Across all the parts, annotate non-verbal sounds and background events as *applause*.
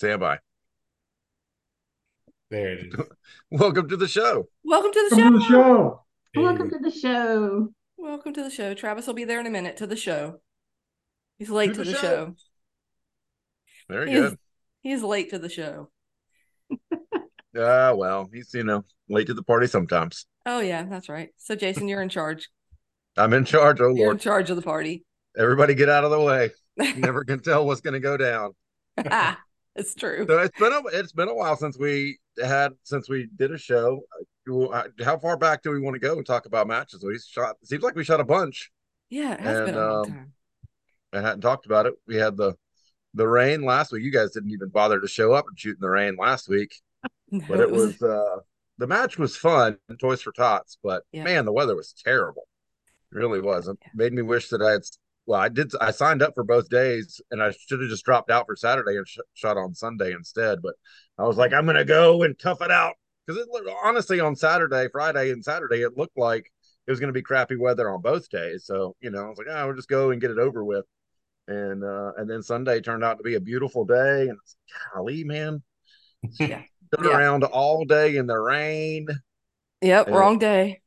Stand by. There it is. *laughs* Welcome to the show. Welcome to the Welcome to the show. show. Welcome to the show. Welcome to the show. Travis will be there in a minute to the show. He's late To to the the show. show. Very He is, good. he is late to the show. *laughs* Ah, well, he's you know late to the party sometimes. Oh yeah, that's right. So Jason, you're in charge. I'm in charge. Oh You're in charge of the party. everybody get out of the way. You *laughs* never can tell what's going to go down. It's true. So it's been a it's been a while since we had since we did a show. How far back do we want to go and talk about matches? We shot. Seems like we shot a bunch. Yeah, it has been And, a long um, time. I hadn't talked about it. We had the the rain last week. You guys didn't even bother to show up and shoot in the rain last week. *laughs* No, but it was uh the match was fun toys for tots but Yeah. man the weather was terrible it really was it Yeah. made me wish that i had well i did i signed up for both days and i should have just dropped out for saturday and sh- shot on sunday instead but i was like i'm gonna go and tough it out because it honestly on saturday friday and saturday it looked like it was gonna be crappy weather on both days so you know i was like oh we'll just go and get it over with and uh and then sunday turned out to be a beautiful day and it's golly man *laughs* Yeah. Stood Yeah. around all day in the rain, Yep, wrong day.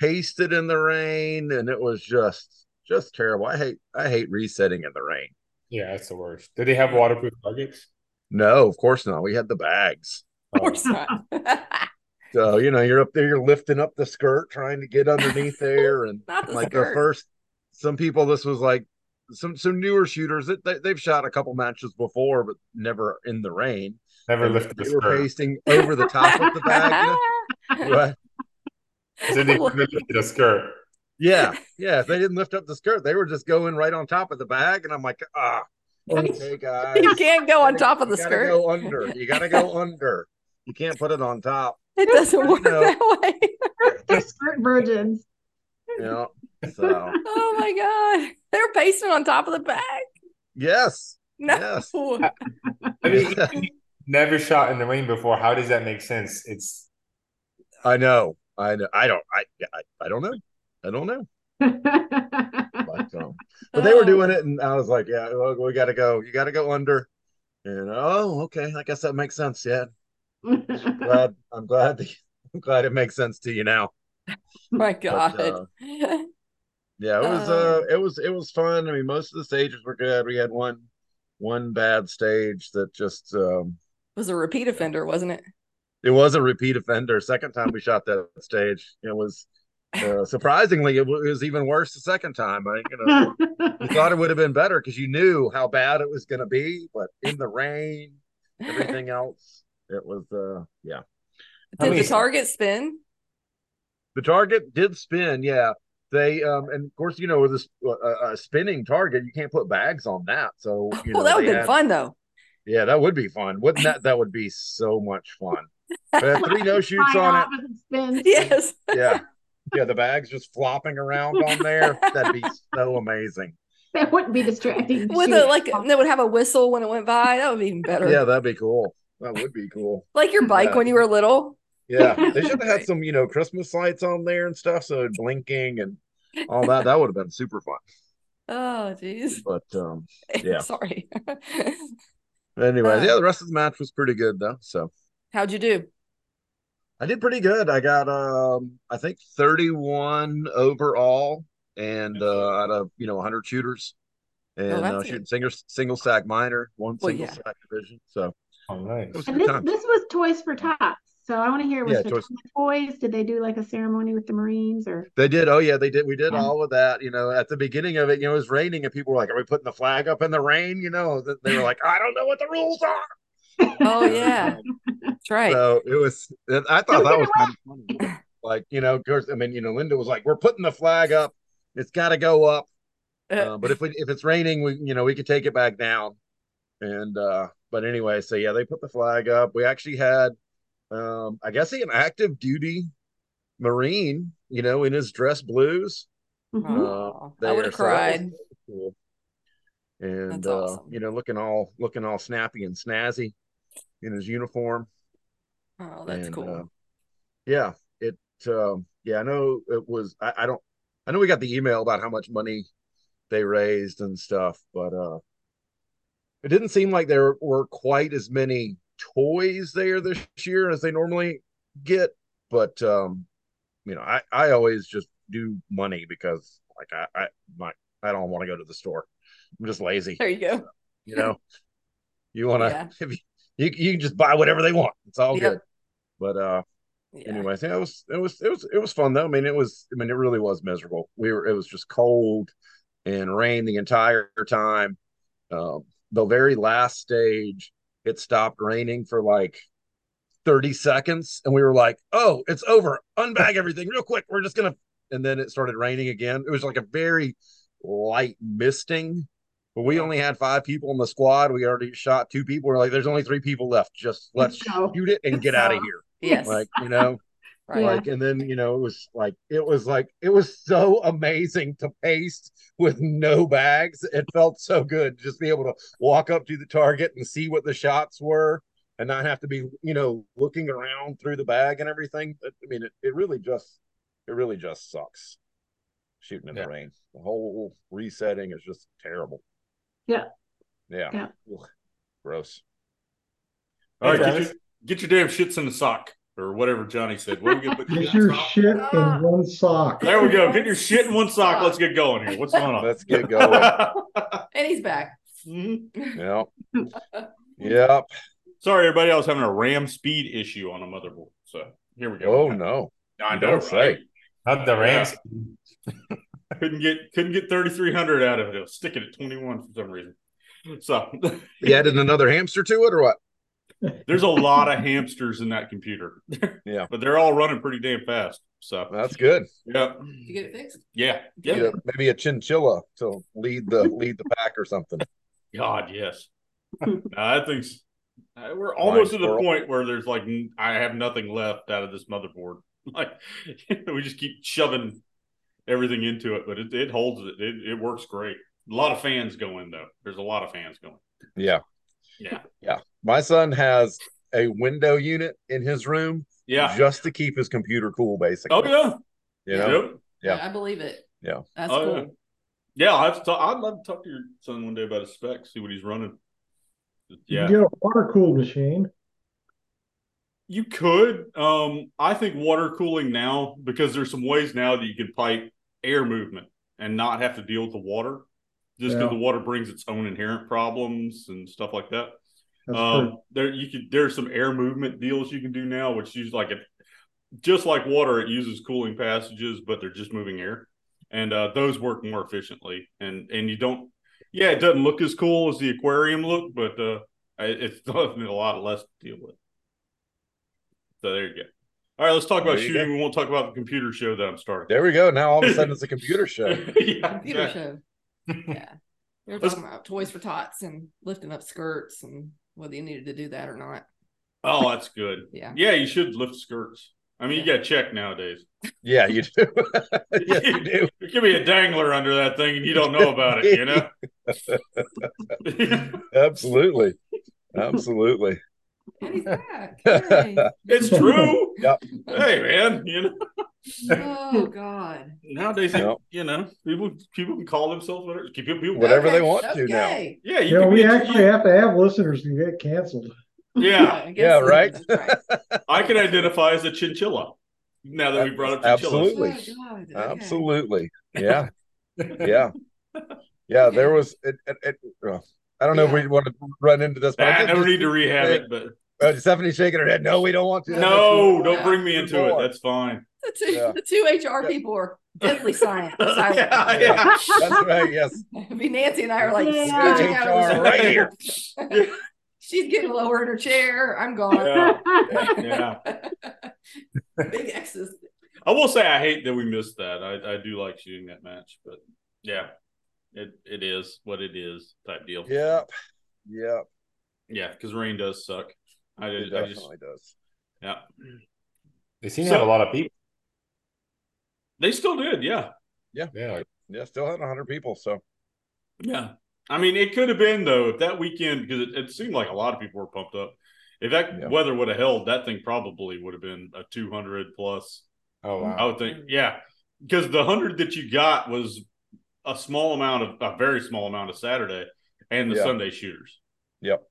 pasted in the rain, and it was just just terrible. I hate I hate resetting in the rain. Yeah, that's the worst. Did they have waterproof targets? No, of course not. We had the bags. Oh. Of course not. *laughs* So, you know, you're up there, you're lifting up the skirt, trying to get underneath there. And *laughs* the like skirt. the first, some people, this was like some some newer shooters that they, they've shot a couple matches before, but never in the rain. Never And lifted the skirt. they were skirt. pasting over the top of the bag. You know? *laughs* What? So they never lifted a skirt. Yeah, *laughs* yeah. If they didn't lift up the skirt, they were just going right on top of the bag, and I'm like, ah, okay, guys. you can't go on You top of the gotta skirt. Go under. You got to go under. You can't put it on top. It doesn't work No. that way. *laughs* They're skirt virgins. Yeah. So Oh my god. They're pasting on top of the bag. yes, No. Yes. *laughs* I mean, never shot in the rain before. How does that make sense? It's I know. I know. I don't. I. I, I don't know. I don't know. But um, *laughs* but they were doing it, and I was like, yeah, well, we got to go. You got to go under. And oh, okay. I guess that makes sense. Yeah. Glad. I'm glad. *laughs* The, *laughs* I'm glad it makes sense to you now. My God. uh, Yeah, it was uh it was it was fun. I mean, most of the stages were good. We had one one bad stage that just um was a repeat offender, wasn't it? it was a repeat offender. Second time we shot that stage, it was uh, surprisingly it was even worse the second time. I you know *laughs* you thought it would have been better because you knew how bad it was going to be, but in the rain, everything else, it was uh yeah. Did many- the target spin? The target did spin, yeah. They um and of course you know with this uh, a spinning target you can't put bags on that, so you know well, that would they have been had- fun though. Yeah, that would be fun. Wouldn't that? That would be so much fun. Three *laughs* no shoots on it spins. *laughs* Yes. Yeah, yeah. The bags just flopping around on there. *laughs* That'd be so amazing. That wouldn't be distracting. With shoot. a like that would have a whistle when it went by. That would be even better. Yeah, that'd be cool. That would be cool. Like your bike Yeah. when you were little. Yeah, *laughs* they should have had some, you know, Christmas lights on there and stuff, so blinking and all that. That would have been super fun. *laughs* Oh jeez. But um, Yeah. Sorry. anyways, Uh. yeah, the rest of the match was pretty good though. So How'd you do? I did pretty good. I got um, I think thirty-one overall, and uh, out of you know 100 shooters, and Oh, uh, shooting single single stack minor, one Well, single yeah. stack division. So oh nice. it was a And this time. this was Toys for Tots. So I want to hear was Yeah, the Toys- toys. Did they do like a ceremony with the Marines or? They did. Oh yeah, they did. We did Yeah. all of that. You know, at the beginning of it, you know, it was raining, and people were like, "Are we putting the flag up in the rain?" You know, th- they were like, "I don't know what the rules are." Oh yeah. *laughs* That's right. So it was. I thought that was kind of funny. Like you know, of course, I mean, you know, Linda was like, "We're putting the flag up. It's got to go up." Uh, Uh, but if we if it's raining, we you know we could take it back down. And uh, but anyway, so yeah, they put the flag up. We actually had, um, I guess, an active duty Marine, you know, in his dress blues. Mhm. Aw, I would have So cried. cool. And That's uh, awesome. you know, looking all looking all snappy and snazzy in his uniform. Oh, that's And, cool. uh, yeah, it. Um, yeah, I know it was. I, I don't. I know we got the email about how much money they raised and stuff, but uh, it didn't seem like there were quite as many toys there this year as they normally get. But um, you know, I I always just do money because like I I my I don't want to go to the store. I'm just lazy. There you go. You know, you want to *laughs* Yeah. if you, you you can just buy whatever they want. It's all good. But uh, Yeah. anyways, yeah, it was it was it was it was fun though. I mean, it was I mean, it really was miserable. We were it was just cold and rain the entire time. Um, the very last stage, it stopped raining for like 30 seconds, and we were like, "Oh, it's over! Unbag *laughs* everything real quick. We're just gonna." And then it started raining again. It was like a very light misting. But we only had five people in the squad. We already shot two people. We're like, "There's only three people left. Just let's go. shoot it and get out of here." Yes. Like you know, *laughs* right. Like and then you know it was like it was like it was so amazing to paste with no bags it felt so good to just be able to walk up to the target and see what the shots were and not have to be you know looking around through the bag and everything i mean it, it really just it really just sucks shooting in Yeah. the rain the whole resetting is just terrible Yeah. yeah, Yeah. Ugh. gross All right, Hey, get your, get your damn shits in the sock or whatever Johnny said. What are we gonna put Get your sock? shit in ah. one sock. There we go. Get your shit in one sock. Let's get going here. What's going on? let's get going *laughs* and he's back. Yeah *laughs* yep Sorry, everybody. I was having a RAM speed issue on a motherboard. So here we go. oh no I know, don't say. right? Not the Rams. Couldn't get couldn't get thirty three hundred out of it. It was sticking at twenty one for some reason. So *laughs* you added another hamster to it or what there's a lot of hamsters in that computer. *laughs* Yeah. but they're all running pretty damn fast. So that's good yeah, you get it fixed? yeah, yeah. Yeah, maybe a chinchilla to lead the lead the pack or something. God, yes. no, *laughs* I think s- we're almost to the squirrel. point where there's like I have nothing left out of this motherboard. Like we just keep shoving everything into it, but it, it holds it. it. It works great. A lot of fans go in though. There's a lot of fans going. Yeah, Yeah, Yeah. my son has a window unit in his room yeah. just to keep his computer cool, basically. Oh yeah, you know, Yep. Yeah. I believe it. Yeah. That's Oh, cool. yeah. Yeah, I have to talk, I'd love to talk to your son one day about his specs, see what he's running. You Yeah, can get a water cooled machine. You could. Um, I think water cooling now because there's some ways now that you can pipe air movement and not have to deal with the water, just because Yeah. the water brings its own inherent problems and stuff like that. Um, there you could there's some air movement deals you can do now, which use like it, just like water, it uses cooling passages, but they're just moving air, and uh, those work more efficiently. And and you don't, yeah, it doesn't look as cool as the aquarium look, but uh, it- it's *laughs* definitely a lot less to deal with. So there you go. All right, let's talk about There you shooting. We won't talk about the computer show that I'm starting. there we go. Now all of a sudden it's a *laughs* computer show. yeah, Computer yeah. show. Yeah. They were talking about toys for tots and lifting up skirts and whether you needed to do that or not. Oh, that's good. *laughs* Yeah. Yeah, you should lift skirts. I mean, you got to check nowadays. Yeah, you do. *laughs* yes, you do. There could be a dangler under that thing, and you don't know about it. You know. Absolutely, absolutely. And he's back. *laughs* Yay. it's true. Yep. Hey, man. You know, Oh God. nowadays, Yep. you know, people people can call themselves whatever. People, people, Whatever they Okay, want to now. okay. Yeah, you You know, we be- actually have to have listeners to get canceled. Yeah, I Yeah, right? Right. *laughs* I can identify as a chinchilla. Now that we brought up chinchillas. Absolutely. Oh, God. Okay. Absolutely. Yeah. Yeah. Yeah. There was. It, it, it, uh, I don't know if we want to run into this, but I did never need to rehab it, but Uh, Stephanie's shaking her head. No, we don't want to. no, don't bring me into it. That's fine. The two, Yeah. the two HR people are deadly *laughs* silent. silent. yeah, yeah. That's right. Yes. It'd *laughs* be Nancy and I are like Yeah. out of the HR right here. *laughs* She's getting lower in her chair. I'm gone. Yeah. Yeah. Big X's. I will say I hate that we missed that. I, I do like shooting that match, but yeah, it it is what it is type deal. Yep. Yep. yeah, because rain does suck. I, It did, I just definitely does. yeah. They seem to have a lot of people. They still did, yeah, Yeah. Yeah. Yeah, Still had 100 people. So yeah. I mean, it could have been though if that weekend because it, it seemed like a lot of people were pumped up. If that Yeah. weather would have held, that thing probably would have been a two hundred plus. Oh I would think, yeah, because the hundred that you got was a small amount of a very small amount of Saturday and the Yeah. Sunday shooters. Yep.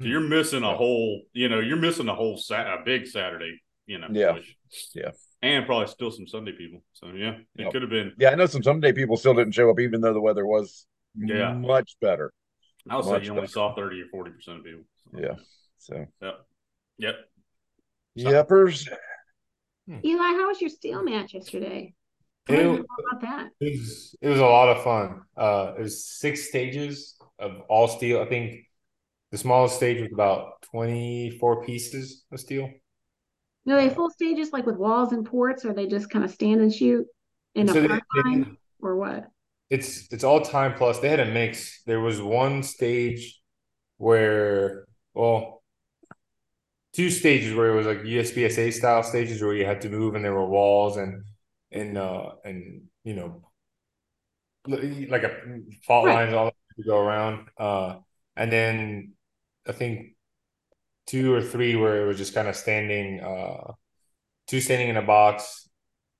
So you're missing a whole, you know, you're missing a whole sat a big Saturday, you know. Yeah. push. Yeah. And probably still some Sunday people. So yeah, it Yep. could have been. Yeah, I know some Sunday people still didn't show up, even though the weather was Yeah. much better. I would say Much you only better. saw thirty or forty percent of people. So, Yeah. So, Yep. Yep. yepers. Eli, how was your steel match yesterday? It- Tell me more about that. It was it was a lot of fun. Uh, it was six stages of all steel. I think the smallest stage was about twenty four pieces of steel. No, they full stages like with walls and ports, or they just kind of stand and shoot in So a they- they- line, or what? It's it's all time plus. They had a mix. There was one stage where, well, two stages where it was like USPSA style stages where you had to move and there were walls and and uh and you know like a fault Right. lines all to go around. Uh, and then I think two or three where it was just kind of standing, uh, two standing in a box,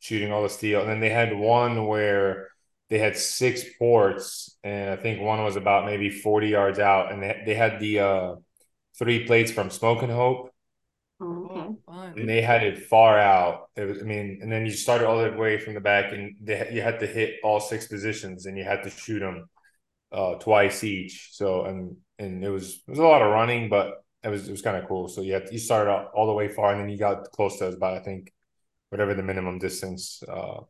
shooting all the steel. And then they had one where they had six ports, and I think one was about maybe 40 yards out, and they they had the uh three plates from Smoke and Hope, Oh, okay. Oh, and they had it far out. It was, I mean, and then you started all the way from the back, and they, you had to hit all six positions, and you had to shoot them uh twice each. So and and it was it was a lot of running, but it was it was kind of cool. So you had you started out all the way far, and then you got close to us by I think whatever the minimum distance uh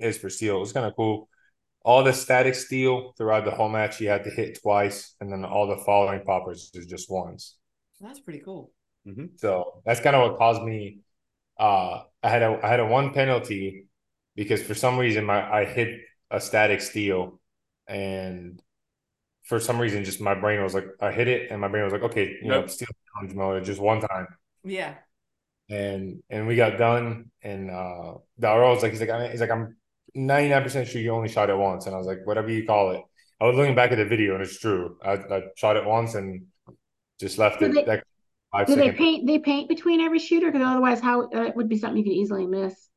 is for steel. It was kind of cool. All the static steel throughout the whole match, you had to hit twice, and then all the following poppers is just once. That's pretty cool. So that's kind of what caused me. Uh, I had a I had a one penalty because for some reason my I hit a static steel, and for some reason just my brain was like I hit it, and my brain was like, okay, you know, Yep. steel challenge mode just one time, Yeah. and and we got done, and uh, the RO was like, he's like, I, he's like, I'm ninety nine percent sure you only shot it once, and I was like, whatever you call it. I was looking back at the video, and it's true. I, I shot it once and just left Do it. they- that five Do they second- paint? They paint between every shooter because otherwise, how uh, it would be something you could easily miss.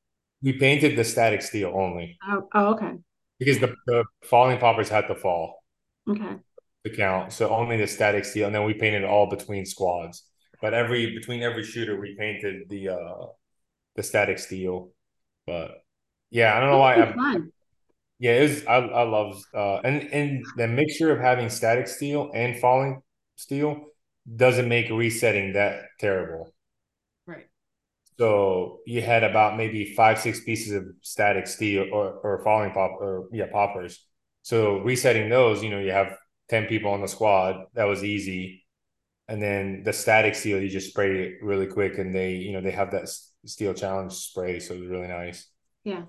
We painted the static steel only Oh, oh okay, because the, the falling poppers had to fall okay. to count. So only the static steel, and then we painted all between squads. But every between every shooter, we painted the uh the static steel. But yeah, I don't know why. I, fun. yeah, it was. I I love uh and and the mixture of having static steel and falling steel doesn't make resetting that terrible. Right. So you had about maybe five, six pieces of static steel or, or falling pop or yeah, poppers. So resetting those, you know, you have 10 people on the squad. That was easy. And then the static steel, you just spray it really quick and they, you know, they have that steel challenge spray. So it was really nice. Yeah.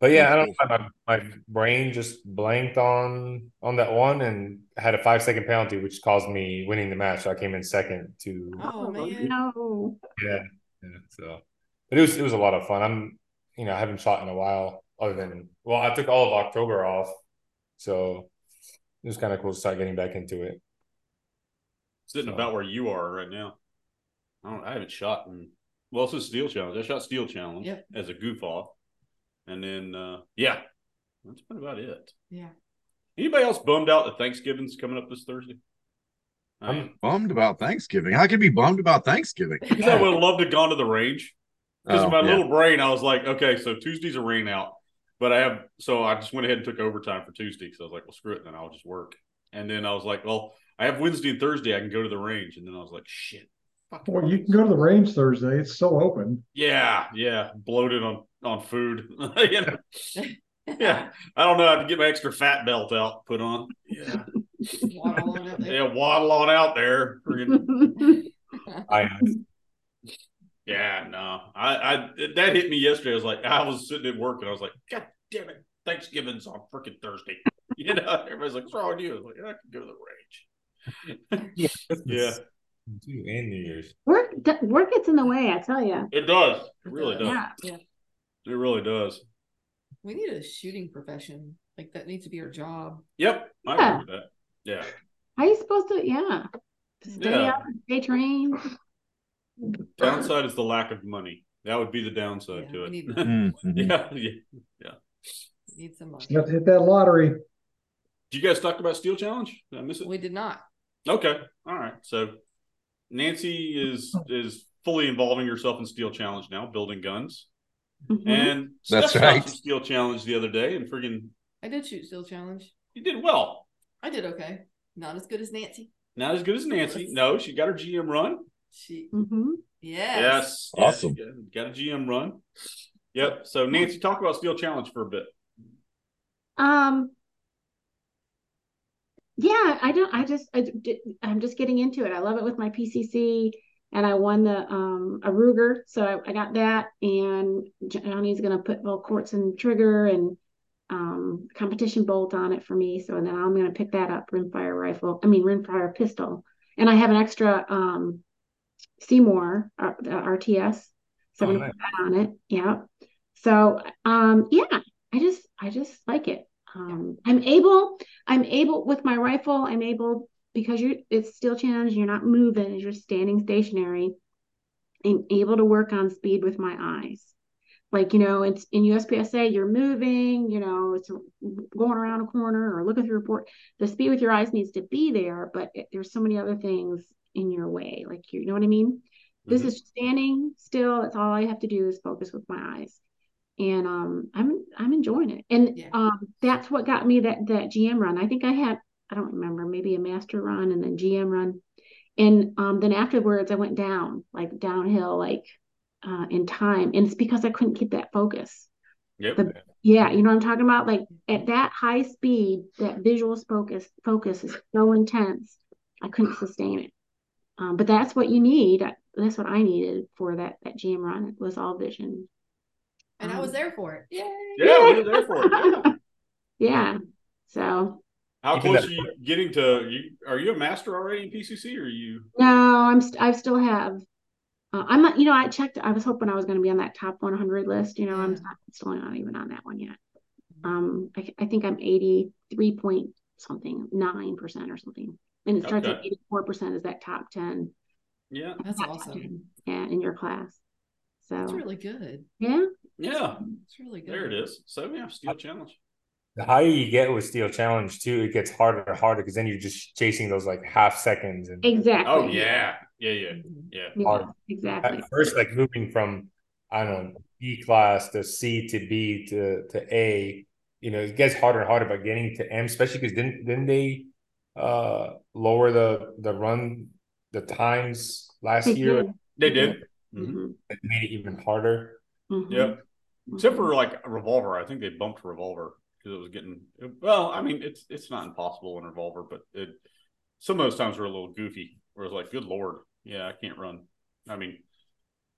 But yeah, I don't know. My, my brain just blanked on on that one and had a five second penalty, which caused me winning the match. So I came in second to oh, oh, man. no. yeah, yeah. So, but it was it was a lot of fun. I'm, you know, I haven't shot in a while. Other than well, I took all of October off, so it was kind of cool to start getting back into it. Sitting So- about where you are right now. I don't. I haven't shot in. Well, it's a steel challenge. I shot steel challenge Yep. as a goof off, and then uh yeah, that's been about it. Yeah. Anybody else bummed out that Thanksgiving's coming up this Thursday? I I'm- Bummed about Thanksgiving. I could be bummed about Thanksgiving? *laughs* Because I would have loved to have gone to the range. Because Oh, in my yeah. little brain, I was like, okay, so Tuesday's a rain out, but I have so I just went ahead and took overtime for Tuesday because I was like, well, screw it, then I'll just work. And then I was like, well, I have Wednesday and Thursday, I can go to the range. And then I was like, shit. Well, you can go to the range Thursday. It's still open. Yeah, yeah, bloated on on food. *laughs* you know? Yeah, *laughs* I don't know how to get my extra fat belt out, put on. Yeah, Waddle on out there. yeah, waddle on out there. *laughs* I Yeah, no, I, I that hit me yesterday. I was like, I was sitting at work and I was like, God damn it, Thanksgiving's on freaking Thursday. You know, everybody's like, what's wrong with you? I was like, I can go to the range. Yeah, Two and New Year's. work work gets in the way. I tell you. it does. It really does. Yeah. Yeah. It really does. We need a shooting profession. Like that needs to be our job. Yep, I Yeah. agree with that. Yeah, How are you supposed to? Yeah. Stay Yeah. out, stay trained. downside is the lack of money. That would be the downside Yeah, to we it. need- *laughs* Mhm. yeah, yeah. We need some money. You have to hit that lottery. Did you guys talk about Steel Challenge? Did I miss it? We did not. Okay. All right. So Nancy is is fully involving herself in Steel Challenge now, building guns. Mhm. And That's Steph shot right. some Steel Challenge the other day, and friggin' I did shoot steel challenge. you did well. I did okay. Not as good as Nancy. Not as good as Nancy. No, she got her GM run. She Mm-hmm. yes. Yes. Awesome. yes, got a GM run. Yep. So Nancy, talk about Steel Challenge for a bit. Um, yeah, I don't, I just, I, I'm just getting into it. I love it with my PCC and I won the, um, a Ruger. So I, I got that and Johnny's going to put Volquartsen trigger and, um, competition bolt on it for me. So and then I'm going to pick that up rimfire rifle. I mean, rimfire pistol. And I have an extra, um, C-More, uh, RTS. So Oh, I'm going to put that on it. Yeah. So, um, yeah, I just, I just like it. Um, I'm able, I'm able with my rifle, I'm able because you're it's still challenging, you're not moving, you're standing stationary. I'm able to work on speed with my eyes. Like, you know, it's in USPSA, you're moving, you know, it's going around a corner or looking through a port. The speed with your eyes needs to be there, but it, there's so many other things in your way. Like, you, you know what I mean? This Mhm. is standing still. That's all I have to do is focus with my eyes and um i'm i'm enjoying it and Yeah. um that's what got me that that gm run i think i had i don't remember maybe a master run and then gm run and um then afterwards i went down like downhill like uh in time and it's because i couldn't keep that focus Yep. The- yeah you know what i'm talking about like at that high speed that visual focus focus is so intense i couldn't sustain it um but that's what you need that's what i needed for that that gm run it was all vision And I was there for it. Yay. yeah, we were there for it. Yeah. *laughs* yeah. So How close that- are you getting to? You are you a master already in PCC? Or are you? no, I'm st- I still have. Uh, I'm not. You know, I checked. I was hoping I was going to be on that top 100 list. You know, I'm not, still not even on that one yet. Um, I, I think I'm 83 point something nine percent or something, and it starts at 84 percent is that top 10. Yeah. That's top awesome. 10, Yeah, in your class. So That's really good. yeah, Yeah. It's really good. There it is. So yeah, Steel Challenge. The higher you get with Steel Challenge too, it gets harder and harder because then you're just chasing those like half seconds and exactly. Oh yeah, yeah, yeah, yeah. Yeah, exactly. at first like moving from I don't know B class to C to B to to A, you know, it gets harder and harder. But getting to M, especially because didn't didn't they uh lower the the run the times last They year? did. They did. Mhm. Mhm, It made it even harder. mhm, Yep. Except for like a revolver, I think they bumped revolver because it was getting. Well, I mean, it's it's not impossible in revolver, but it some of those times were a little goofy. Where it's like, good lord, yeah, I can't run. I mean,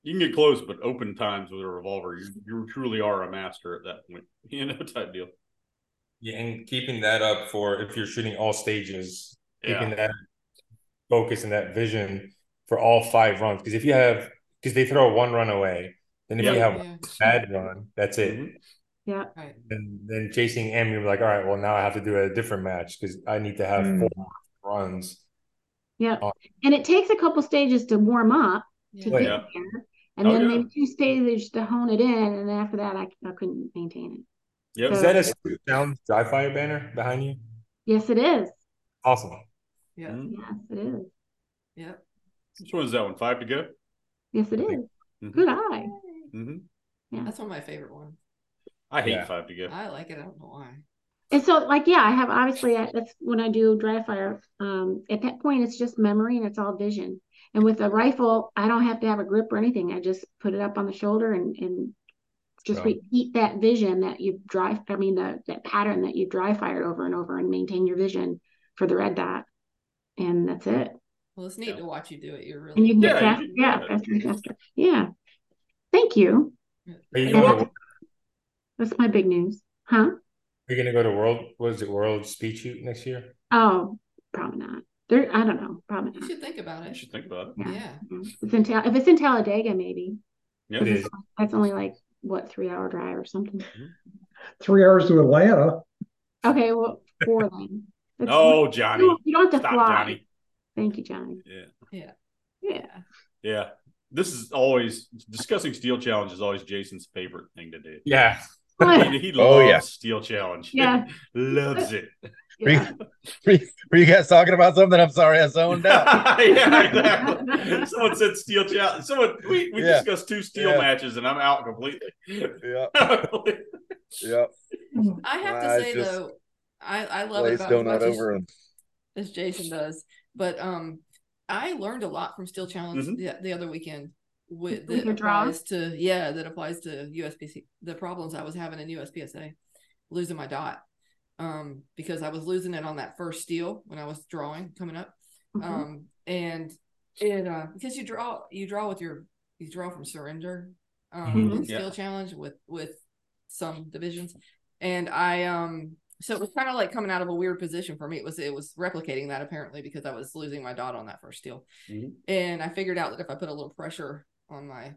you can get close, but open times with a revolver, you you truly are a master at that point. *laughs* You know, type deal. Yeah, and keeping that up for if you're shooting all stages, keeping Yeah. that focus and that vision for all five runs. Because if you have, because they throw one run away, then if Yeah. you have Yeah. a bad run, that's it. Mhm. Yeah. Right. And then chasing M, you're like, all right, well now I have to do a different match because I need to have Mm. four runs. Yeah. Oh. And it takes a couple stages to warm up to Yeah. get Yeah. there. And Oh, then yeah. maybe two stages to hone it in. And then after that, I, I couldn't maintain it. Yep. Is that a Steel challenge dry fire banner behind you? Yes, it is. Awesome. Yeah. Yes, it is. Yeah. Which one is that one? Five to go. Yes, it is. Mhm. Good eye. hmm That's one of my favorite ones. I hate Yeah. five to go. I like it. I don't know why. And so, like, yeah, I have obviously I, that's when I do dry fire. Um, at that point, it's just memory and it's all vision. And with a rifle, I don't have to have a grip or anything. I just put it up on the shoulder and and just Sure. repeat that vision that you've dry. I mean, the that pattern that you've dry fired over and over and maintain your vision for the red dot. And that's it. Well, it's neat Yeah. to watch you do it. You're And you really can Yeah, you faster. can- Yeah, yeah. faster faster. Yeah. Thank you. Are you Yeah. going to, That's my big news. Huh? are you going to go to World? Was it World Speed Shoot next year? Oh, probably not. There, I don't know. Probably You should think about it. You should think about it. Yeah. Yeah. Yeah. It's in Tal- if it's in Talladega, maybe. Yeah. It 'Cause is. it's- That's only like what three hour drive or something. Mm-hmm. Three hours to Atlanta. Okay, well, four then. It's- Oh, you Johnny. don't, you don't have to Stop, fly. Johnny. Thank you, Johnny. Yeah. Yeah. Yeah. Yeah. This is always discussing steel challenge is always Jason's favorite thing to do. Yeah. *laughs* He, he Oh, yeah. steel challenge. Yeah. *laughs* loves it. Were you, were you- were you guys talking about something? I'm sorry, I zoned *laughs* out. yeah, exactly. Someone said steel challenge. Someone we, we Yeah. discussed two steel Yeah. matches, and I'm out completely. yeah, yeah. I have I to say though, I I love it Glaze about as donut much as, over and as Jason does, but um, I learned a lot from Steel Challenge Mhm. the, the other weekend. With, With that applies to yeah, that applies to USPSA. The problems I was having in USPSA, losing my dot, um, because I was losing it on that first steel when I was drawing coming up, Mhm. um, and it uh because you draw you draw with your you draw from surrender, um, Mhm. in Yeah. Steel Challenge with with some divisions, and I um so it was kind of like coming out of a weird position for me. It was it was replicating that apparently because I was losing my dot on that first steel, Mhm. and I figured out that if I put a little pressure on my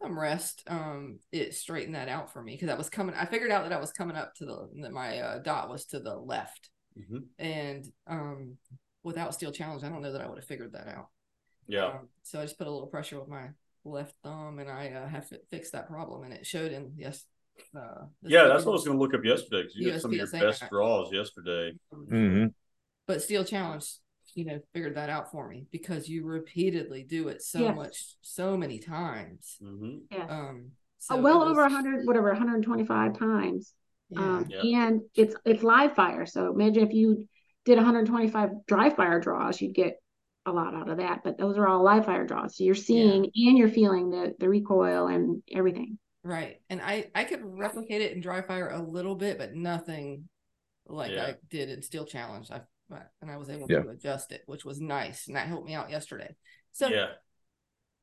thumb rest, um, it straightened that out for me because I was coming. I figured out that I was coming up to the that my uh, dot was to the left, Mhm. and um, without steel challenge, I don't know that I would have figured that out. Yeah. Um, so I just put a little pressure with my left thumb, and I uh, have fi- fixed that problem, and it showed in yes. Uh, Yeah, that's what I was going to look up yesterday because you got some of your best draws yesterday. Mhm. but steel challenge you know figured that out for me because you repeatedly do it so Yes. much so many times hmm Yes. um Uh, so well it was- over 100, whatever, 125 times. yeah. Um, Yeah. And it's it's live fire. So imagine if you did 125 dry fire draws, you'd get a lot out of that. But those are all live fire draws. So you're seeing and you're feeling the the recoil and everything. right and i i could replicate it in dry fire a little bit but nothing like Yeah. i did in steel challenge i and i was able Yeah. to adjust it which was nice and that helped me out yesterday so Yeah.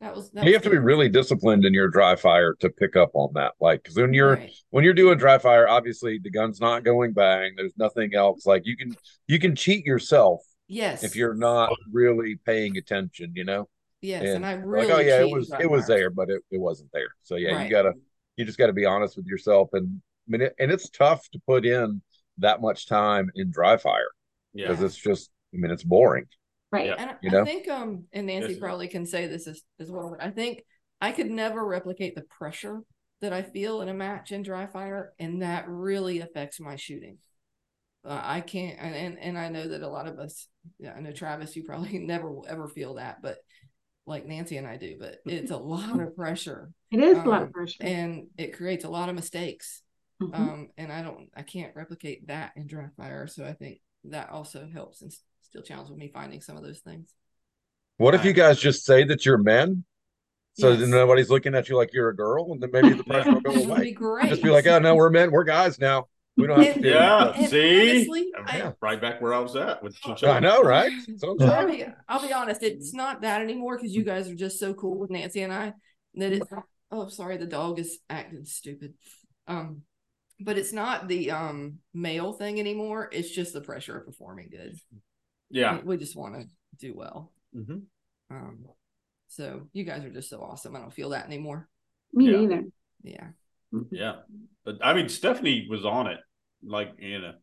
that was that you was have to be really disciplined in your dry fire to pick up on that. Like, because when you're Right. when you're doing dry fire, obviously the gun's not going bang. There's nothing else. Like you can you can cheat yourself yes if you're not really paying attention. You know, yes and and i like, really oh yeah, it was it was there, but it, it wasn't there. So yeah, Right. you gotta you just got to be honest with yourself. And I mean, it, and it's tough to put in that much time in dry fire Yeah. because it's just I mean it's boring. Right. Yeah. And I, You I think um and Nancy Yes. probably can say this as, as well. but I think I could never replicate the pressure that I feel in a match in dry fire, and that really affects my shooting. Uh, I can't, and, and and I know that a lot of us, yeah, I know Travis, you probably *laughs* never will ever feel that, but like Nancy and I do, but *laughs* it's a lot of pressure, It is a lot Um, of pressure. and it creates a lot of mistakes. Mhm. Um, and I don't, I can't replicate that in dry fire, so I think that also helps and steel challenge with me finding some of those things. What if you guys just say that you're men? So Yes. nobody's looking at you like you're a girl, and then maybe the *laughs* pressure will go It would be away. great. Just be like, oh no, we're men, we're guys now. We don't have to And- Yeah. And See? honestly, I'm I- right back where I was at with I know, right? So I'm I'll be, I'll be honest, it's not that anymore because you guys are just so cool with Nancy and I that it's oh sorry, the dog is acting stupid. Um but it's not the um male thing anymore. It's just the pressure of performing good. Yeah. We, we just want to do well. hmm Um so you guys are just so awesome. I don't feel that anymore. Me yeah. neither. Yeah. Yeah. But I mean, Stephanie was on it, like, you know,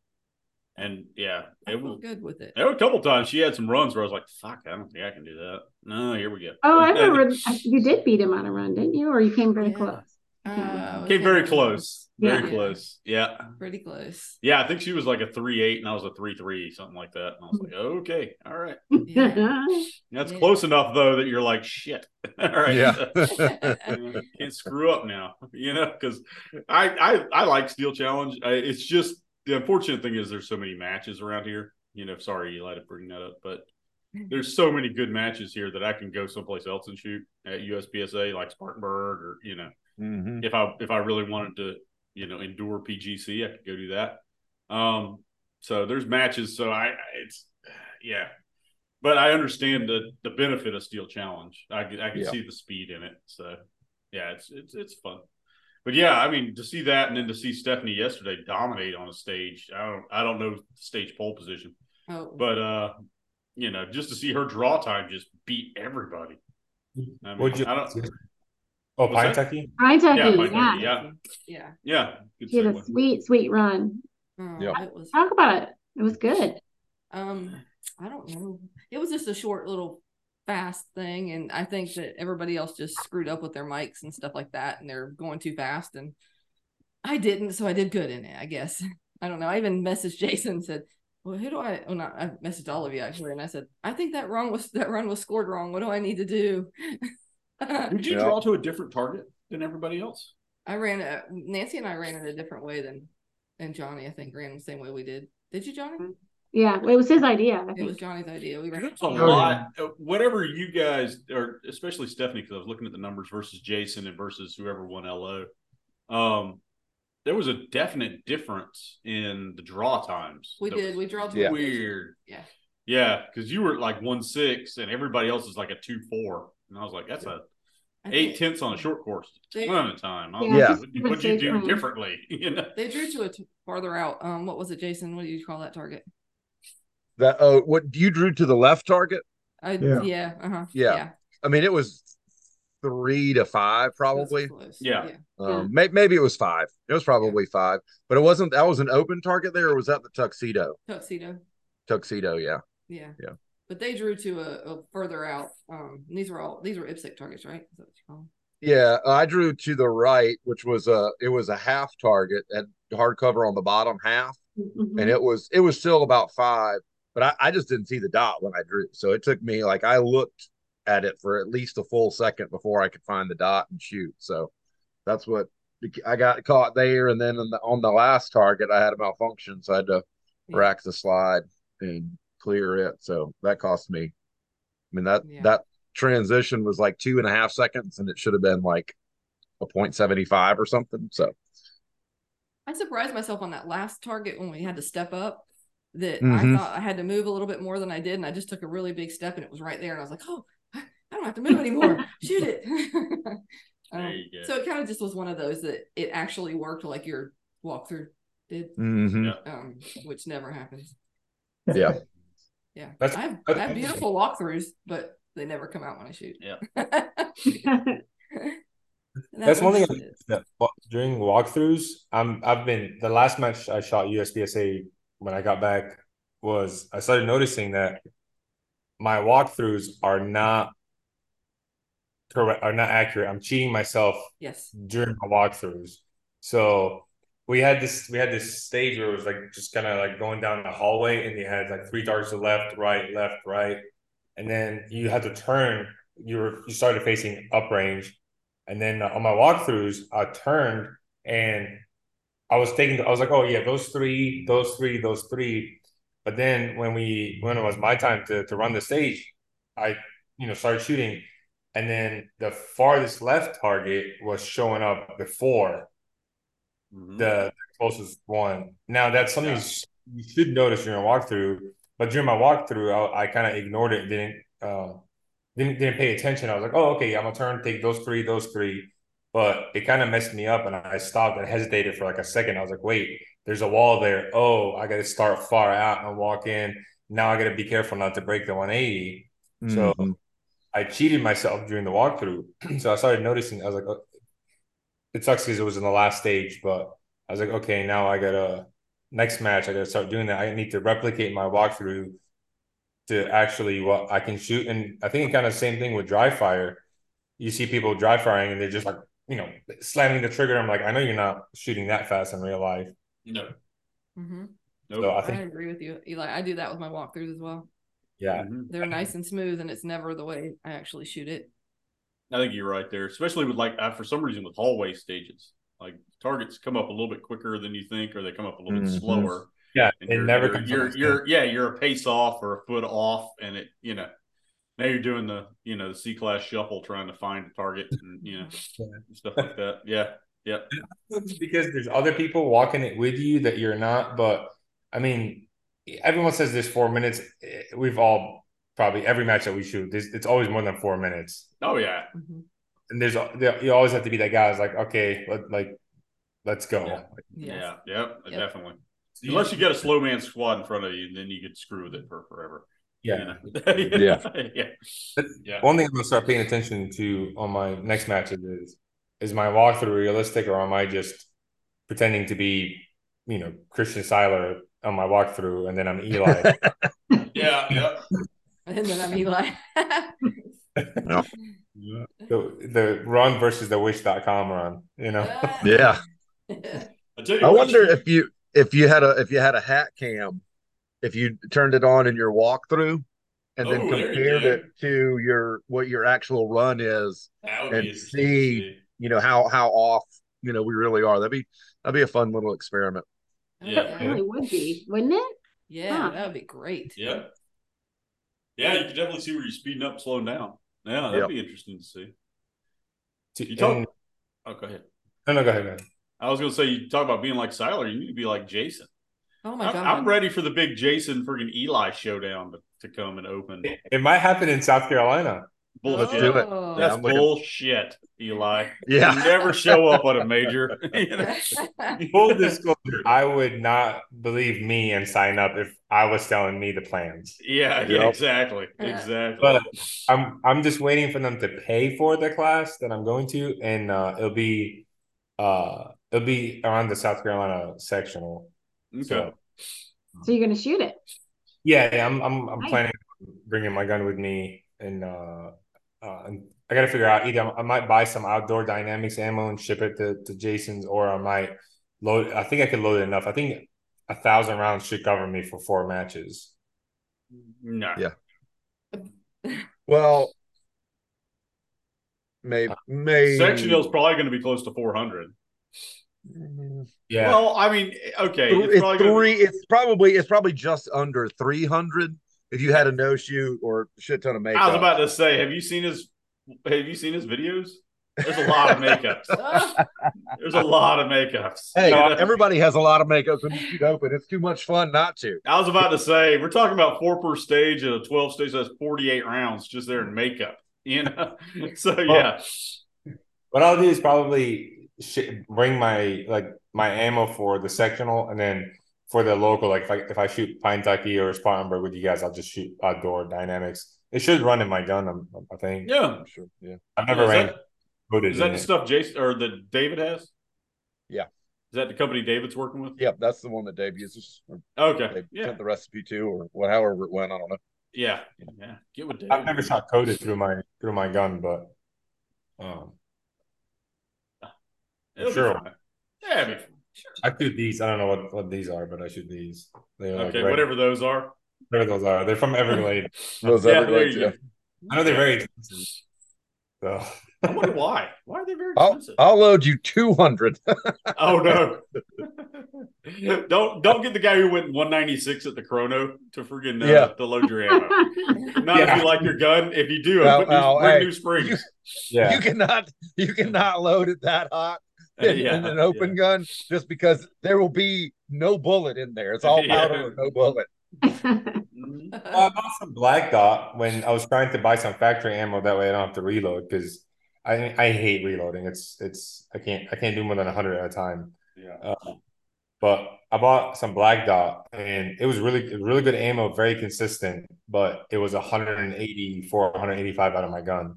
and yeah, it feel was. good with it. There were a couple times she had some runs where I was like, "Fuck, I don't think I can do that." No, here we go. Oh, I *laughs* remember you did beat him on a run, didn't you? Or you came very Yeah. close. Uh, Came very close, very Yeah. close. Yeah, Pretty close. yeah. I think she was like a three eight, and I was a three three, something like that. And I was like, "Okay, all right." *laughs* Yeah. That's Yeah. close enough though that you're like, "Shit, *laughs* all right." Yeah. *laughs* Can't screw up now, you know, because I, I I like Steel Challenge. I, it's just the unfortunate thing is there's so many matches around here. You know, sorry Eli to bring that up, but there's so many good matches here that I can go someplace else and shoot at USPSA like Spartanburg or you know Mhm. if I if I really wanted to you know endure PGC I could go do that. Um, so there's matches. So I it's yeah, but I understand the the benefit of Steel Challenge. I can I can Yeah. see the speed in it. So yeah, it's it's it's fun. But yeah, I mean to see that and then to see Stephanie yesterday dominate on a stage. I don't I don't know stage pole position, Oh, but uh, you know, just to see her draw time just beat everybody. I mean, What'd you? I don't. Oh, What's Pine that? Tucky. Pine Tucky, Yeah, Pine yeah. Tucky, yeah. yeah. Yeah, She had a sweet, sweet run. Oh, Yeah. Was Talk about it. It was good. Um, I don't know. It was just a short little fast thing, and I think that everybody else just screwed up with their mics and stuff like that, and they're going too fast. And I didn't, so I did good in it, I guess. *laughs* I don't know. I even messaged *laughs* Jason and said, well, who do I? Oh, not I messaged all of you actually, and I said, I think that run was that run was scored wrong. What do I need to do? *laughs* *laughs* Did you Yeah. draw to a different target than everybody else? I ran it. Nancy and I ran it a different way than, and Johnny I think ran the same way we did. Did you, Johnny? Yeah, it was his idea. I It think. was Johnny's idea. We ran. There's a Oh, yeah. lot. uh, Whatever you guys, or especially Stephanie, because I was looking at the numbers versus Jason and versus whoever won LO. Um, there was a definite difference in the draw times. We did. We draw to Yeah. weird. Yeah. Yeah, because you were like one six, and everybody else is like a two four, and I was like, that's a I eight tenths on a short course. They- Ton of time. Yeah, like, Yeah. What, what'd you do range. differently? *laughs* You know. They drew to it farther out. Um, what was it, Jason? What do you call that target? That oh, what you drew to the left target? I Yeah. yeah, uh huh. Yeah. I mean, it was three to five, probably. Yeah. Um, may, maybe it was five. It was probably five, but it wasn't. That was an open target there, or was that the tuxedo? Tuxedo. Tuxedo, yeah. Yeah. Yeah. But they drew to a, a further out. Um, these were all these were IPSC targets, right? Is that what you call them? Yeah, I drew to the right, which was a it was a half target, had hardcover on the bottom half, Mhm. and it was it was still about five, but I, I just didn't see the dot when I drew. So it took me like I looked at it for at least a full second before I could find the dot and shoot. So that's what I got caught there, and then on the, on the last target I had a malfunction, so I had to Yeah. rack the slide and clear it. So that cost me. I mean that Yeah. that transition was like two and a half seconds, and it should have been like a point seventy five or something. So I surprised myself on that last target when we had to step up. That Mhm. I thought I had to move a little bit more than I did, and I just took a really big step, and it was right there, and I was like, "Oh, I don't have to move anymore. *laughs* Shoot it!" *laughs* Um, so it kind of just was one of those that it actually worked like your walkthrough did, mhm. Um, which never happens. yeah, Yeah, That's- I have, I have beautiful walkthroughs, but they never come out when I shoot. Yeah. *laughs* That's one thing was- that wa- during walkthroughs, I'm I've been the last match I shot USPSA when I got back was I started noticing that my walkthroughs are not correct are not accurate. I'm cheating myself Yes. during my walkthroughs. So we had this we had this stage where it was like just kind of like going down the hallway and you had like three targets to left, right, left, right. And then you had to turn, you were you started facing uprange. And then on my walkthroughs, I turned and I was taking I was like, oh yeah, those three, those three, those three. But then when we when it was my time to to run the stage, I you know started shooting and then the farthest left target was showing up before Mhm. the, closest one. Now that's something you you should notice during a walkthrough, but during my walkthrough, I, I kind of ignored it, didn't um, didn't didn't pay attention. I was like, oh, okay, I'm gonna turn, take those three, those three, but it kind of messed me up, and I stopped and hesitated for like a second. I was like, wait, there's a wall there. Oh, I got to start far out and walk in. Now I got to be careful not to break the 180. So Mhm. I cheated myself during the walkthrough. *clears throat* so I started noticing, I was like, oh, it sucks because it was in the last stage, but I was like, okay, now I gotta, next match, I gotta start doing that. I need to replicate my walkthrough to actually what I can shoot. And I think kind of the same thing with dry fire. You see people dry firing and they're just like, you know, slamming the trigger. I'm like, I know you're not shooting that fast in real life. No. hmm Nope. So I I agree with you, Eli. I do that with my walkthroughs as well. yeah, Mhm. They're nice and smooth, and it's never the way I actually shoot it. I think you're right there, especially with like uh, for some reason with hallway stages, like targets come up a little bit quicker than you think, or they come up a little bit Mhm. slower. yeah, And it you're, never you're, comes you're, you're yeah, you're a pace off or a foot off, and it you know now you're doing the you know the C class shuffle trying to find a target and you know stuff like that. Yeah, yeah, because there's other people walking it with you that you're not. But I mean, everyone says there's four minutes. Eh, We've all probably every match that we shoot, there's, it's always more than four minutes. oh yeah, Mhm. And there's there, you always have to be that guy who's like, okay, let, like let's go. Yeah. Yes. yeah, yep, Yep. definitely. Unless you get a slow man squad in front of you, then you could screw with it for forever. you *laughs* yeah. Yeah. *laughs* yeah, yeah. One thing I'm gonna start paying attention to on my next matches is is my walkthrough realistic or am I just pretending to be, you know, Christian Sailer on my walkthrough and then I'm Eli. *laughs* Yeah, yeah. And then I'm Eli. the, the run versus the wish.com run, you know. Ah. yeah. *laughs* I, I wonder if you if you had a if you had a hat cam if you turned it on in your walkthrough and then Oh, there you compared it to your what your actual run is, and be interesting to see- see. you know how how off you know we really are. That'd be that'd be a fun little experiment. Yeah. It really would be, wouldn't it? Yeah, Huh. that would be great. Yeah. Yeah, you can definitely see where you're speeding up, slowing down. Yeah, that'd Yep. be interesting to see. You talk- and- Oh, go ahead. no, no, go ahead, go ahead. I was gonna say you talk about being like Sailer, you need to be like Jason. Oh my I'm, god. I'm ready for the big Jason friggin' Eli showdown to, to come and open. It might happen in South Carolina. Bullshit. do it. Oh. That's Yeah, bullshit, Eli. *laughs* Yeah. You never show up on a major. You *laughs* know? *laughs* Full disclosure, I would not believe me and sign up if I was telling me the plans. yeah, yeah, Yep. exactly. Exactly. But I'm I'm just waiting for them to pay for the class that I'm going to, and uh, it'll be uh it'll be around the South Carolina sectional. okay. So So you're gonna shoot it. yeah, yeah, I'm I'm I'm Nice. planning on bringing my gun with me, and uh, uh I got to figure out either I might buy some outdoor dynamics ammo and ship it to to Jason's, or I might load. I think I could load it enough. I think a thousand rounds should cover me for four matches. No. Yeah. *laughs* Well, maybe maybe Sectional's probably going to be close to 400. Yeah. Well, I mean, okay. It's, probably three. be- It's probably it's probably just under three hundred if you had a no shoot or shit ton of makeup. I was about to say, have you seen his? Have you seen his videos? There's a lot of makeups. *laughs* There's a lot of makeups. Hey, You know? everybody has a lot of makeup when you shoot open. It's too much fun not to. I was about to say, we're talking about four per stage at a 12 stage. That's 48 rounds just there in makeup. You know, *laughs* so yeah, What I'll do is probably sh- bring my like my ammo for the sectional, and then for the local, like if I if I shoot Pinetucky or Spartanburg with you guys, I'll just shoot outdoor dynamics. It should run in my gun, I'm, I think. yeah. I'm sure. Yeah. I've never Is ran that- footage. Is that the it. stuff Jason or the David has? Yeah. Is that the company David's working with? Yep. That's the one that Dave uses. Okay. Dave Yeah. sent the recipe to, or what, however it went. I don't know. Yeah. Yeah. Get with David. I've never shot coated through my through my gun, but um, It'll be Sure. fine. Yeah. It'll be fine. I shoot these. I don't know what, what these are, but I shoot these. They're like Okay. red- Whatever those are. whatever those are. They're from Everglade. *laughs* Those Yeah, Everglades, yeah. I know they're very expensive. So I wonder why. Why are they very I'll, expensive? I'll load you 200. *laughs* Oh no! *laughs* don't don't get the guy who went 196 at the chrono to friggin' uh, Yeah. to load your ammo. Not if you like your gun. If you do, Well, put new, hey, new springs. yeah, You cannot you cannot load it that hot in, *laughs* Yeah, in an open gun just because there will be no bullet in there. It's all *laughs* Yeah. powder or no bullet. Mhm. Well, I bought some black dot when I was trying to buy some factory ammo. That way, I don't have to reload because I I hate reloading. It's it's I can't I can't do more than hundred at a time. Yeah. Uh, but I bought some black dot and it was really really good ammo, very consistent. But it was 184, 185 out of my gun.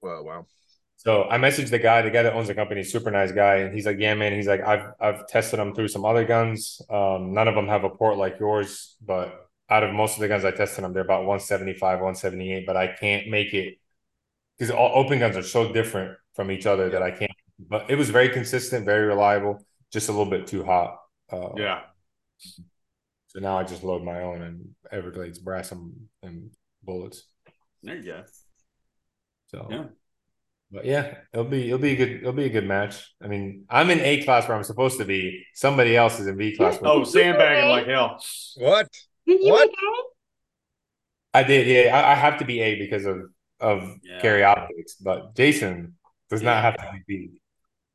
Well, wow. So I messaged the guy, the guy that owns the company, super nice guy, and he's like, "Yeah, man." He's like, "I've I've tested them through some other guns. Um, none of them have a port like yours, but out of most of the guns I tested them, they're about 175, 178. But I can't make it because all open guns are so different from each other that I can't. But it was very consistent, very reliable, just a little bit too hot. Uh, Yeah. So now I just load my own and Everglades brass and, and bullets. There you go. So Yeah. But yeah, it'll be it'll be a good it'll be a good match. I mean, I'm in A class where I'm supposed to be. Somebody else is in B class. Oh, sandbagging like hell. What? Did you What? make A? I did. Yeah, I, I have to be A because of of Yeah. carry optics, but Jason does Yeah. not have to be B.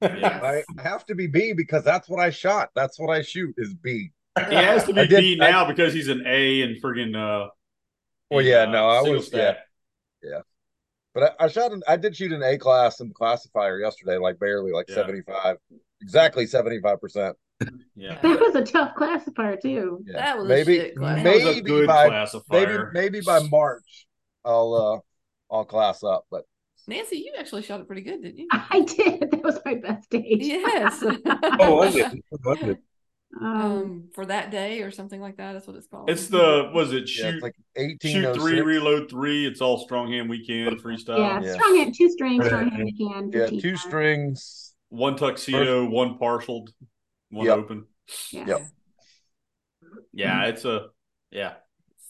Yeah. I have to be B because that's what I shot. That's what I shoot is B. He has to be did- B now because he's an A and friggin' uh Well, yeah, uh, no, I single was stat. But I, I shot an I did shoot an A class in the classifier yesterday, like barely, like Yeah. 75. Exactly 75%. Yeah. That was a tough classifier too. Yeah. That was a maybe shit class. That was a maybe good by maybe classifier. maybe by March I'll uh I'll class up, but Nancy, you actually shot it pretty good, didn't you? *laughs* I did. That was my best stage. Yes. *laughs* *laughs* Oh, I did. Was it? Um, um, for that day or something like that. That's what it's called. It's the was it yeah, shoot it's like shoot three, reload three. It's all strong hand weak hand freestyle. yeah, yeah. strong hand, two strings, strong *laughs* hand can. Yeah, two pounds. strings. One tuxedo, one partialed, one Yep. open. Yeah. Yep. Yeah, it's a Yeah.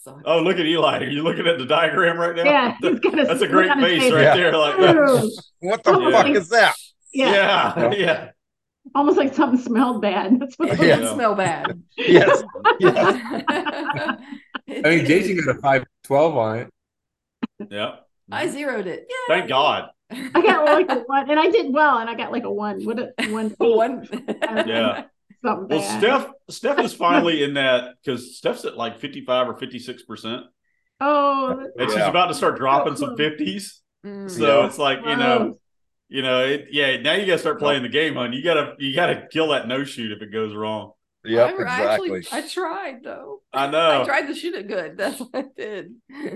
Sucks. Oh, look at Eli. Are you looking at the diagram right now? Yeah, he's *laughs* got a That's a great on face face. right Yeah. there. Like, Ooh. *laughs* What the Yeah. fuck is that? Yeah. yeah, yeah. Almost like something smelled bad. *laughs* That's what. It Yeah. didn't smell bad. *laughs* Yes. yes. *laughs* I mean, Jason got a five twelve on it. Yeah. I zeroed it. Yay. Thank God. I got like a one, and I did well, and I got like a one. What a one? One. Yeah. Something Well, bad. Steph, Steph is finally in that because Steph's at like 55 or 56 percent, Oh, and she's about to start dropping some 50s. Mm. So Yeah. it's like you know, you know, it, yeah. Now you got to start playing the game, on. You gotta, you gotta kill that no shoot if it goes wrong. Yep, I, exactly. Actually, I tried though. I know. I tried to shoot it good. *laughs* That's what I did. Yeah,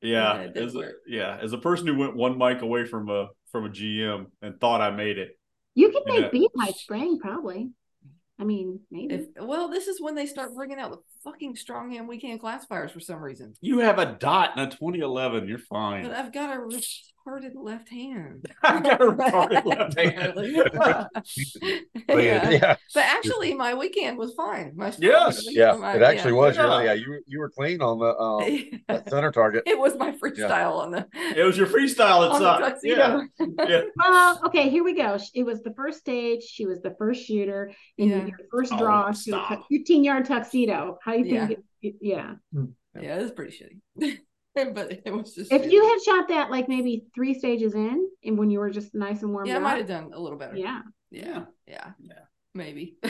Yeah, as a, yeah, as a person who went one mic away from a from a GM and thought I made it. you can Yeah. make beehive spring probably. I mean, maybe. If, well, this is when they start bringing out the fucking strong stronghand weak hand classifiers for some reason. You have a dot in a 2011. You're fine. But I've got a retarded left hand. *laughs* I got a retarded left hand. *laughs* But yeah. Yeah, But actually, my weak hand was fine. My Yes. yeah. my- It actually was. Yeah. Really, yeah, you were- you were clean on the um, *laughs* that center target. it was my freestyle on the It was your freestyle that on. Yeah. yeah. Well, okay, here we go. It was the first stage. She was the first shooter. In Yeah. your first Oh, draw, she was stop. a 15 yard tuxedo. How do you Yeah. think? It, yeah. Yeah, it was pretty shitty. *laughs* but it was just If you had shot that like maybe three stages in, and when you were just nice and warm, Yeah, I might have done a little better. Yeah. Yeah. Yeah. Yeah. Maybe. *laughs*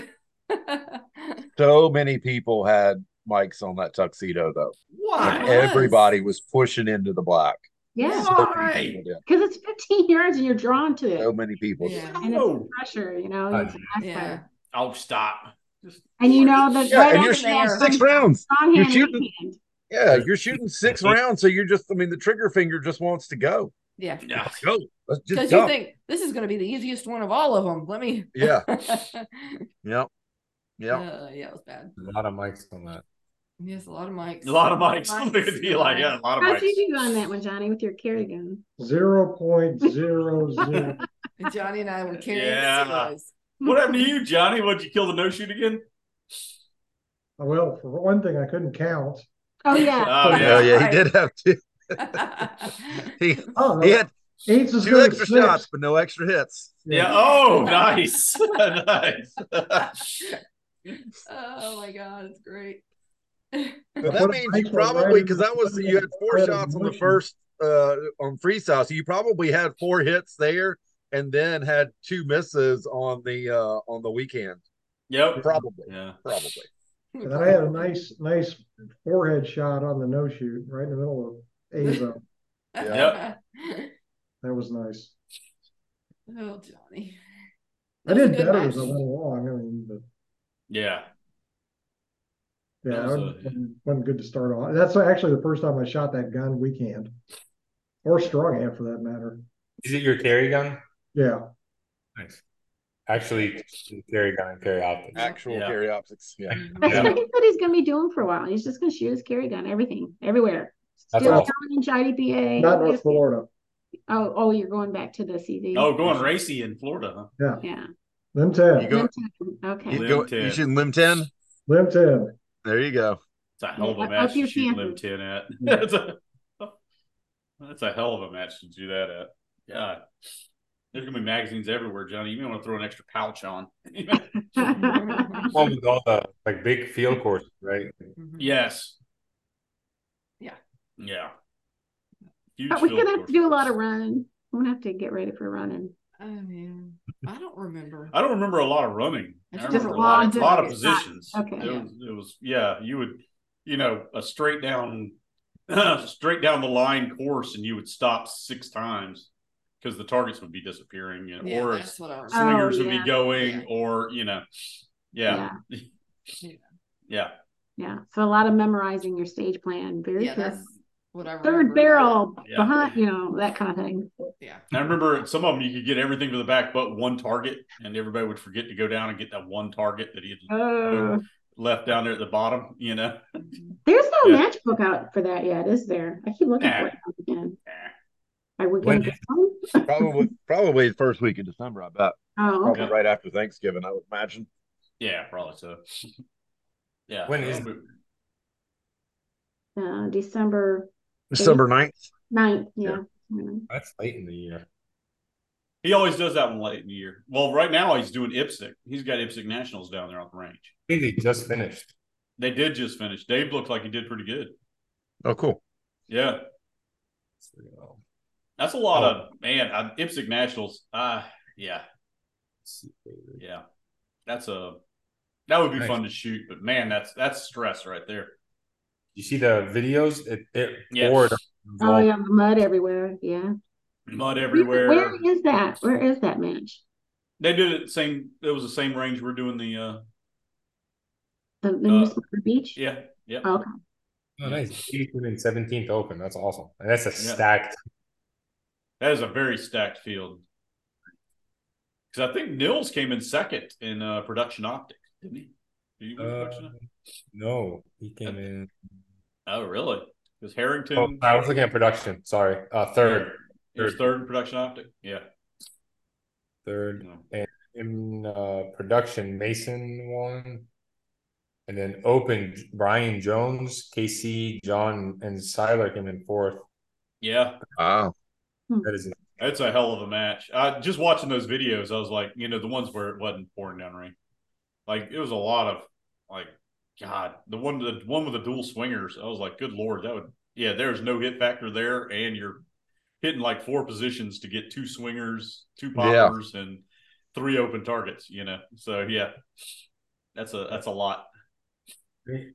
So many people had mics on that tuxedo, though. Like Why? everybody was pushing into the black. Yeah. So Why? many people did. Because it's 15 yards and you're drawn to it. So many people. Yeah. And it's Oh. pressure, you know. I It's a know. fast Yeah. Oh, stop. Just And you know that Yeah, right and you're after shooting that six rounds. strong You're hand, shooting- weak hand. Yeah, you're shooting *laughs* six rounds, so you're just. I mean, the trigger finger just wants to go. Yeah. yeah. Let's go. Let's just Because you think this is going to be the easiest one of all of them. Let me. Yeah. yeah. *laughs* Yep. Yep. Uh, yeah, it was bad. A lot of mics on that. Yes, a lot of mics. A lot of mics. *laughs* Look at you like, yeah, a lot of mics. How'd mics. you do on that one, Johnny, with your carry gun? Zero point zero zero. Johnny and I were carrying Yeah. silos. What happened to you, Johnny? What'd you kill the no shoot again? Well, for one thing, I couldn't count. Oh yeah. *laughs* Oh, Oh, yeah. yeah, he did have two. *laughs* He, Oh, he had eight's as two extra six. shots, but no extra hits. Yeah. Oh, nice. *laughs* nice. oh my god, it's great. But that means you mic on right probably because that was you had four shots on the first uh on freestyle, so you probably had four hits there, and then had two misses on the uh on the weak hand. Yep. Probably, Yeah. probably. And I had a nice, nice forehead shot on the no shoot right in the middle of Ava. *laughs* Yep. That was nice. Oh, Johnny. I That was a did good better match. as I went along. I mean, but Yeah. yeah, That was a- wasn't, wasn't good to start off. That's actually the first time I shot that gun weak hand, or strong hand for that matter. Is it your carry gun? Yeah, Nice. Actually, carry gun and carry optics. Actual Yeah. carry optics. Yeah. That's Yeah. what he said he's going to be doing for a while. He's just going to shoot his carry gun, everything, everywhere. That's Still awesome. challenge IDPA. not North Florida. Oh, oh, you're going back to the CZ. Oh, going racy in Florida, huh? yeah. Yeah. Lim You 10, Okay. You, Lim go, 10. you shooting lim ten? Lim 10. There you go. It's a hell of a match your to shoot Lim 10 at. that's, *laughs* a, that's a hell of a match to do that at. God. There's gonna be magazines everywhere, Johnny. You may want to throw an extra pouch on. *laughs* One with all the like big field courses, right? Mhm. yes. Yeah. Yeah. Huge But we're going to have to do a lot of running. I'm going to have to get ready for running. Oh man, I don't remember. I don't remember a lot of running. I I just remember a remember lot, of, lot of distance. positions. Okay. It Yeah. was, it was, yeah, you would, you know, a straight down, *clears throat* straight down the line course, and you would stop six times because the targets would be disappearing, you know, Yeah, or that's what I remember. swingers Oh, would be going, Yeah. or you know, yeah, *laughs* Yeah. yeah, Yeah. So a lot of memorizing your stage plan. Very Yeah, careful. that's what Third barrel Yeah. behind, you know, that kind of thing. Yeah. I remember some of them you could get everything to the back but one target, and everybody would forget to go down and get that one target that he had Uh, left down there at the bottom. You know, there's no Yeah. match out for that yet, is there? I keep looking Nah. for it again. Nah. Are we going to? Probably, *laughs* probably the first week of December. I bet. Oh, Probably right after Thanksgiving. I would imagine. yeah, probably so. yeah, When is- uh, December December 9th. 9th. Yeah. Yeah. That's late in the year. He always does that one late in the year. Well, right now he's doing IPSC. He's got IPSC Nationals down there on the range. I think they just finished. They did just finish. Dave looked like he did pretty good. Oh, cool. Yeah, So, that's a lot of man. uh, IPSC Nationals. Ah, yeah, let's see, David. yeah. That's a that would be Nice. fun to shoot, but man, that's that's stress right there. You see the videos? It, it Yes. poured. Oh yeah, the mud everywhere. Yeah. Mud everywhere. Where is that? Where is that match? They did it same. It was the same range we're doing the. uh The, the Uh, new Beach? Yeah, yeah. Okay. Oh, nice. 18th and 17th open. That's awesome. And that's a Yeah. stacked. That is a very stacked field. Because I think Nils came in second in uh, production optic, didn't he? Did you win Uh, production no, he came in. Oh, really? Because Harrington Oh, I was looking at production. Sorry. Uh, third. he was third. third in production optic. Yeah. Third. and In uh, production, Mason won. And then open, Brian Jones, KC, John, and Sailer came in fourth. Yeah. Wow. Hmm. That is That's a hell of a match. I just watching those videos, I was like, you know, the ones where it wasn't pouring down rain. Like it was a lot of like God, the one the one with the dual swingers, I was like, good lord, that would yeah, there's no hit factor there, and you're hitting like four positions to get two swingers, two Yeah. poppers, and three open targets, you know. So yeah. That's a that's a lot.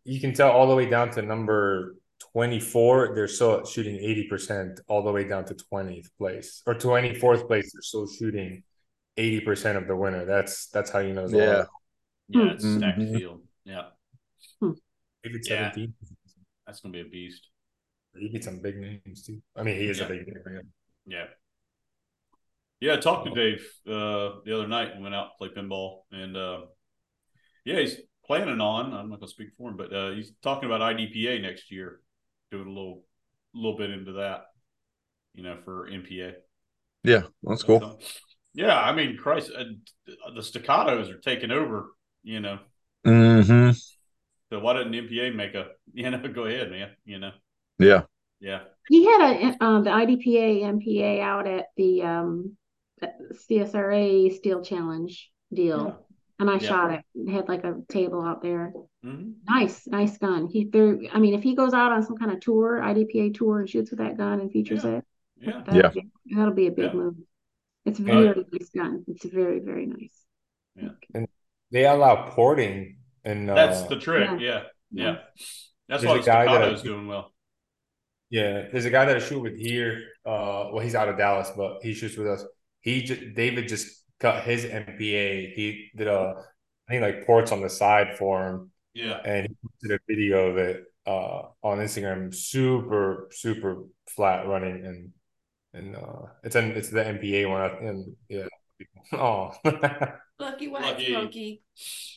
You can tell all the way down to number 24, they're still shooting 80% all the way down to 20th place. Or 24th place, they're still shooting 80% of the winner. That's that's how you know it's a. Yeah. Yeah, it's a stacked Mhm. field. Yeah. David Yeah. 17. That's gonna be a beast. He beat some big names too. I mean, he is Yeah. a big name. yeah. Yeah. Yeah, I talked to Dave uh, the other night and went out to play pinball. And uh, yeah, he's planning on, I'm not going to speak for him, but uh, he's talking about IDPA next year, doing a little little bit into that, you know, for MPA. Yeah, that's cool. Yeah, I mean, Christ, uh, the staccatos are taking over, you know. hmm So why didn't MPA make a, *laughs* you know, go ahead, man, you know? Yeah. Yeah. He had a um the IDPA MPA out at the um CSRA Steel Challenge deal, and I Yeah. shot it. It had like a table out there. hmm Nice, nice gun. He threw. I mean, if he goes out on some kind of tour, IDPA tour, and shoots with that gun and features Yeah. it, Yeah. that'll be, that'll be a big Yeah. move. It's a Yeah. very nice gun. It's very very nice. And they allow porting and uh, That's the trick. yeah. Yeah. Yeah. That's There's why a the guy that I- staccato's doing well. Yeah, there's a guy that I shoot with here. Uh, well, he's out of Dallas, but he shoots with us. He j- David just cut his MPA. He did a, I think like ports on the side for him, Yeah. and he posted a video of it uh on Instagram. Super super flat running, and and uh, it's an it's the MPA one, and yeah. *laughs* Oh, *laughs* Lucky wax Lucky. monkey.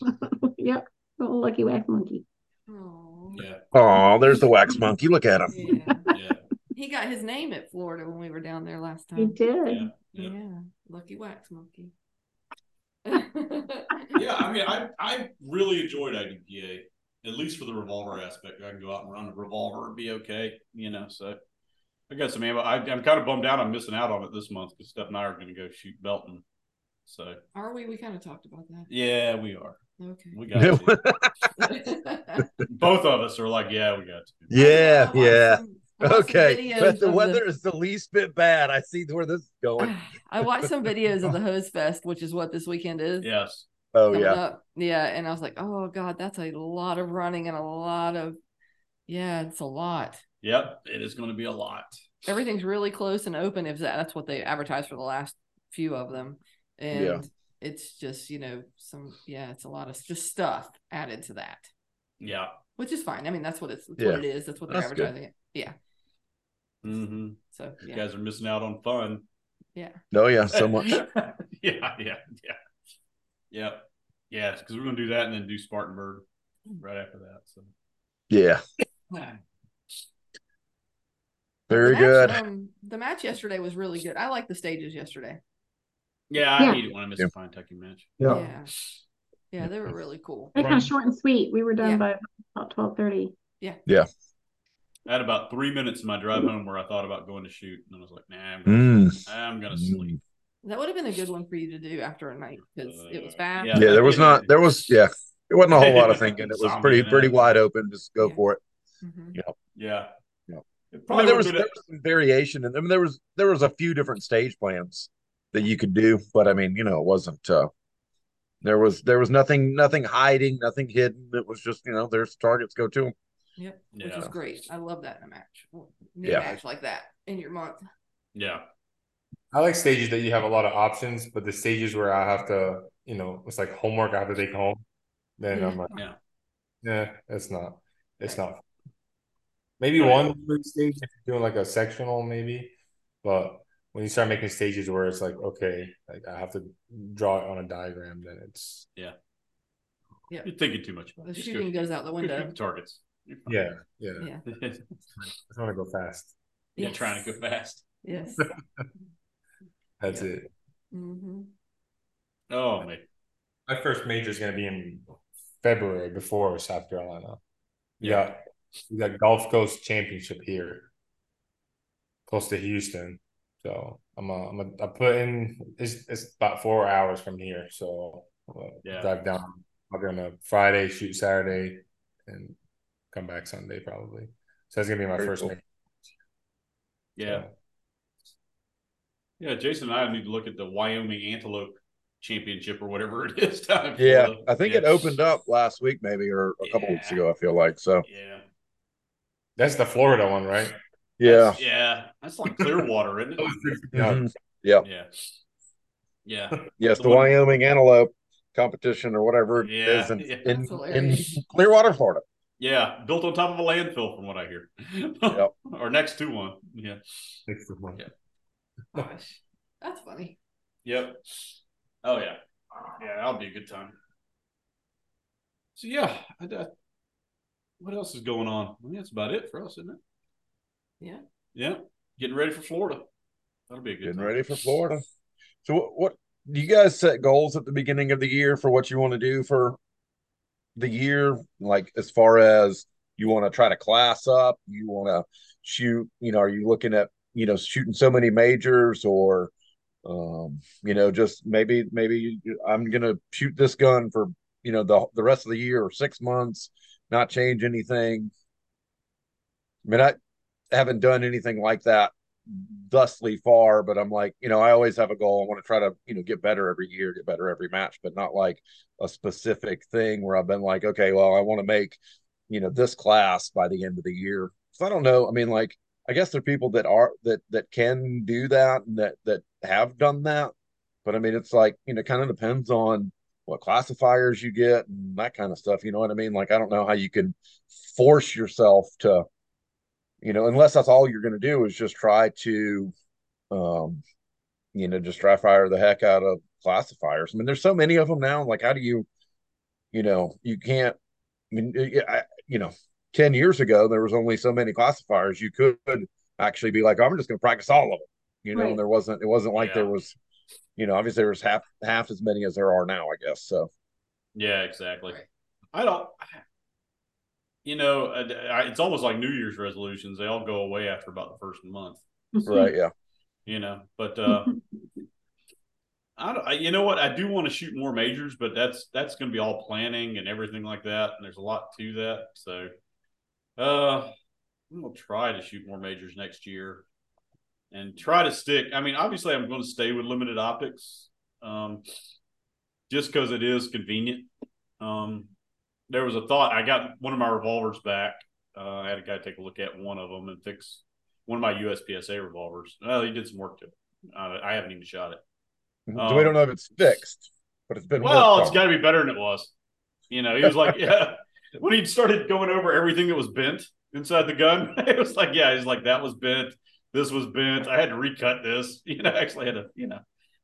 *laughs* yep. Little lucky wax monkey. Oh, Yeah. Oh, there's the wax monkey. Look at him. yeah. Yeah. he got his name at Florida when we were down there last time. He did. Yeah. Yeah, Yeah. Lucky wax monkey. Yeah, I mean, I I really enjoyed IDPA, at least for the revolver aspect. I can go out and run a revolver and be okay, you know. So I got some ammo. I, I'm kind of bummed out. I'm missing out on it this month because Steph and I are going to go shoot Belton. So Are we? We kind of talked about that. yeah, we are. Okay. We got to. *laughs* Both of us are like, yeah, we got to. yeah, I watched yeah. Some- I watched some Okay, but the of weather is the least bit bad. I see where this is going. *sighs* I watched some videos of the Hose Fest, which is what this weekend is. Yes. Oh yeah, up. Yeah, and I was like, oh god, that's a lot of running and a lot of yeah, it's a lot. Yep. It is going to be a lot. Everything's really close and open. If that, that's what they advertised for the last few of them, and Yeah. it's just you know some yeah, it's a lot of just stuff added to that, Yeah. which is fine. I mean, that's what it's that's Yeah. what it is. That's what they're That's good. advertising it. Yeah. Mm-hmm. So You guys are missing out on fun. Yeah. Oh yeah, so much. *laughs* yeah, yeah, yeah, yeah, yeah. Because we're gonna do that and then do Spartanburg right after that. So Yeah, very The match, good. Um, the match yesterday was really good. I like the stages yesterday. yeah, I Yeah. hate it when I miss Yeah. a Pinetucky match. Yeah. Yeah. *laughs* Yeah, they were really cool. They're kind of short and sweet. We were done Yeah. by about twelve thirty. I had about three minutes in my drive home where I thought about going to shoot, and I was like, "Nah, I'm gonna, Mm. I'm gonna sleep." That would have been a good one for you to do after a night because it was Uh, fast. yeah. Yeah, there was not. There was yeah. it wasn't a whole lot of *laughs* thinking. It was pretty pretty wide open. Just go Yeah. for it. Mhm. Yeah, Yeah. It I mean, there was there was some variation, and I mean there was there was a few different stage plans that you could do, but I mean you know it wasn't. uh There was there was nothing nothing hiding, nothing hidden. It was just you know there's targets, go to them. Yep, which Yeah. is great. I love that in a match. Need Yeah. a match like that in your month. Yeah, I like stages that you have a lot of options, but the stages where I have to, you know, it's like homework I have to take home. Then Yeah. I'm like, yeah, yeah, it's not, it's not. Maybe yeah. one stage if you're doing like a sectional, maybe, but when you start making stages where it's like, okay, like I have to draw it on a diagram, then it's yeah, yeah. you're thinking too much. about The it. Just shooting goes out the window. targets. You're fine. yeah, yeah. Yeah. *laughs* I just want to go fast. yeah, Yes. trying to go fast. Yes. *laughs* That's Yeah. it. hmm Oh man, My first major is gonna be in February before South Carolina. Yeah, we got Gulf Coast Championship here, close to Houston. So I'm a, I'm a, I put in it's it's about four hours from here. So uh, Yeah. drive down. I'm gonna Friday, shoot Saturday, and come back Sunday probably. So that's gonna be my Very first cool. major. yeah, So, yeah. Jason and I need to look at the Wyoming Antelope Championship or whatever it is. *laughs* Down in Yeah, Florida. I think Yeah. it opened up last week, maybe or a couple weeks ago. I feel like so. Yeah, that's the Florida one, right? Yeah, That's- yeah. That's like Clearwater, isn't it? *laughs* Yeah. Mhm. yeah. Yeah, yeah. Yes, The the one- Wyoming Antelope competition or whatever it Yeah, is in, yeah. in, in. Clearwater, Florida. Yeah, built on top of a landfill, from what I hear, Yep. *laughs* or next to one. Yeah, Next to one. Yeah. Gosh, that's funny. yep. Oh yeah, yeah. That'll be a good time. So yeah, I, I, what else is going on? I think that's about it for us, isn't it? Yeah. Yeah, getting ready for Florida. That'll be a good. Getting time. ready for Florida. So what, what do you guys set goals at the beginning of the year for what you want to do for the year? Like as far as you want to try to class up, you want to shoot, you know, are you looking at, you know, shooting so many majors or um, you know, just maybe maybe I'm gonna shoot this gun for, you know, the the rest of the year or six months, not change anything. I mean, I haven't done anything like that thusly far, but I'm like, you know, I always have a goal. I want to try to, you know, get better every year, get better every match, but not like a specific thing where I've been like, okay, well, I want to make, you know, this class by the end of the year. So I don't know. I mean, like, I guess there are people that are that that can do that and that that have done that, but I mean, it's like, you know, kind of depends on what classifiers you get and that kind of stuff. You know what I mean? Like, I don't know how you can force yourself to you know, unless that's all you're going to do is just try to, um, you know, just dry fire the heck out of classifiers. I mean, there's so many of them now. Like, how do you, you know, you can't. I mean, I, you know, ten years ago there was only so many classifiers you could actually be like, I'm just going to practice all of them. You know, Right. and there wasn't. It wasn't like there was, you know, obviously there was half half as many as there are now. I guess so. Yeah, exactly. I don't. You know, I, I- it's almost like New Year's resolutions. They all go away after about the first month. *laughs* Right? Yeah. You know, but uh, I don't. I, you know what? I do want to shoot more majors, but that's that's going to be all planning and everything like that. And there's a lot to that. So, uh, I'm gonna try to shoot more majors next year, and try to stick. I mean, obviously, I'm going to stay with limited optics, um, just because it is convenient. Um, there was a thought. I got one of my revolvers back. Uh, I had a guy take a look at one of them and fix one of my USPSA revolvers. Well, he did some work to it. Uh, I haven't even shot it. so we don't know if it's fixed, but it's been. Well, It's got to be better than it was. You know, he was like, *laughs* yeah. When he started going over everything that was bent inside the gun, *laughs* it was like, yeah, he's like, that was bent. This was bent. I had to recut this. *laughs* You know, I actually had to, you know,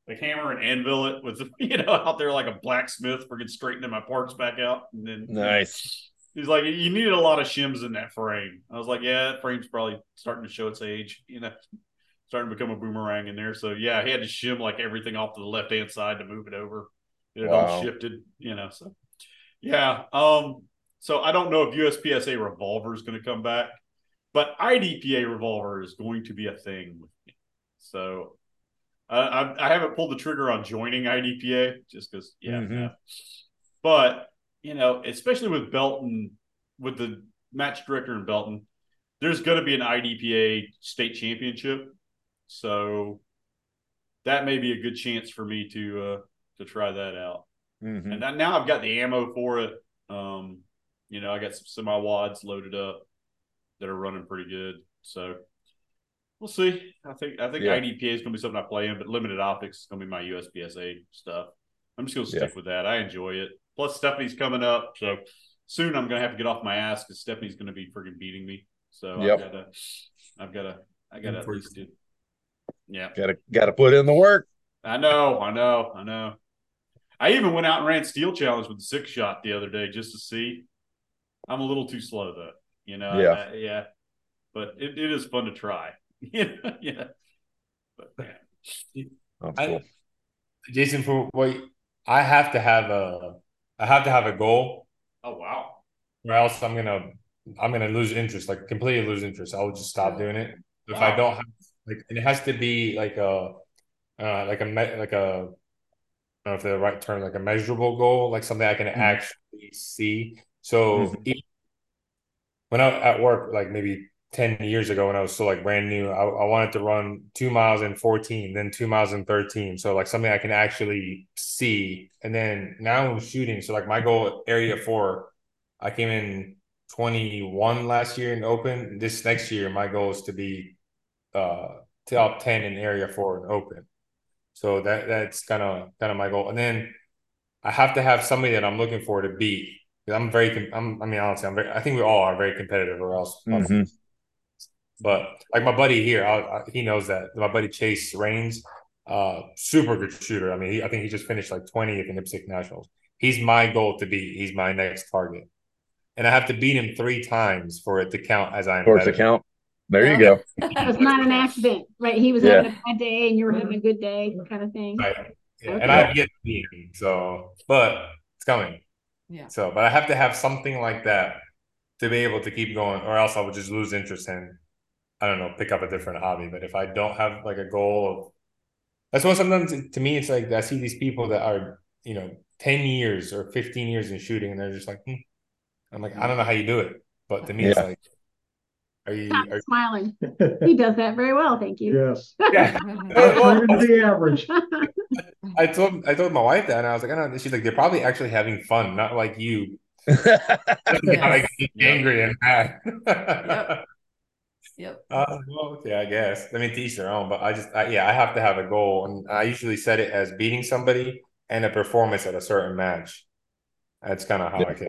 like hammer and anvil it with, *laughs* you know, out there like a blacksmith for getting straightening my parts back out. And then nice. He's like, you needed a lot of shims in that frame. I was like, yeah, that frame's probably starting to show its age, you know, starting to become a boomerang in there. So yeah, he had to shim like everything off to the left hand side to move it over. It had all shifted, you know. So yeah. Um, so I don't know if USPSA revolver is going to come back, but IDPA revolver is going to be a thing with me. So I, I haven't pulled the trigger on joining IDPA just because, yeah, Mhm. yeah. But you know, especially with Belton, with the match director in Belton, there's going to be an IDPA state championship, so that may be a good chance for me to uh, to try that out. Mhm. And now I've got the ammo for it. Um, you know, I got some semi wads loaded up that are running pretty good. So we'll see. I think I think Yeah. IDPA is going to be something I play in, but limited optics is going to be my USPSA stuff. I'm just going to stick Yeah. with that. I enjoy it. Plus, Stephanie's coming up, so soon I'm going to have to get off my ass because Stephanie's going to be freaking beating me. So Yep. I've got to, I've got to, I got to at least do. Yeah. Gotta gotta put in the work. I know, I know, I know. I even went out and ran steel challenge with the six shot the other day just to see. I'm a little too slow though, you know. Yeah. I- yeah, but it, it is fun to try. *laughs* yeah, yeah. But yeah. That's I- cool. Jason, for what I have to have a, I have to have a goal, Oh wow. or else I'm gonna, I'm gonna lose interest, like completely lose interest. I will just stop doing it. If I don't have, like, it has to be like a, uh, like a me- like a, I don't know if the right term, like a measurable goal, like something I can Mhm. actually see. So Mhm. e- when I am at work, like maybe 10 years ago when I was still like brand new, I, I wanted to run two miles in 14, then two miles in 13. So like something I can actually see. And then now I'm shooting. So like my goal area four, I came in 21 last year in open. This next year, my goal is to be uh top 10 in area four in open. So that that's kind of kind of my goal. And then I have to have somebody that I'm looking for to beat. I'm very, I'm, I mean, honestly, I'm very, I think we all are very competitive, or else. Mhm. But like my buddy here, I, I, he knows that. My buddy Chase Rains, uh, super good shooter. I mean, he, I think he just finished like 20th in IPSC Nationals. He's my goal to beat. He's my next target, and I have to beat him three times for it to count as I'm Course better. account. There you go. *laughs* It's not an accident, right? He was Yeah. having a bad day and you were having a good day, kind of thing. Right. Yeah, Okay. And I've yet to beat him, so but it's coming. Yeah. So, but I have to have something like that to be able to keep going, or else I would just lose interest and I don't know, pick up a different hobby. But if I don't have like a goal of, that's why sometimes to me it's like I see these people that are you know ten years or fifteen years in shooting, and they're just like, hmm. I'm like, I don't know how you do it, but to me it's like, are you? Stop Are, smiling. *laughs* He does that very well, thank you. Yes. *laughs* yeah. *laughs* According to the average. I told I told my wife that, and I was like, I don't. know. She's like, they're probably actually having fun, not like you, like angry and mad. Yep. Yep. Uh, well, okay, I guess. I mean, to each their own, but I just, I, yeah, I have to have a goal, and I usually set it as beating somebody and a performance at a certain match. That's kind of how Yeah. I can,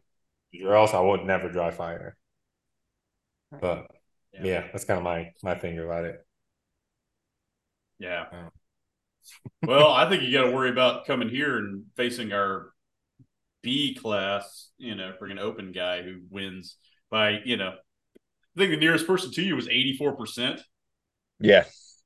or else I would never dry fire. Right. But Yeah. yeah, that's kind of my my finger about it. Yeah. Yeah. well, I *laughs* think you got to worry about coming here and facing our B class, you know, freaking open guy who wins by, you know, I think the nearest person to you was 84%. yeah.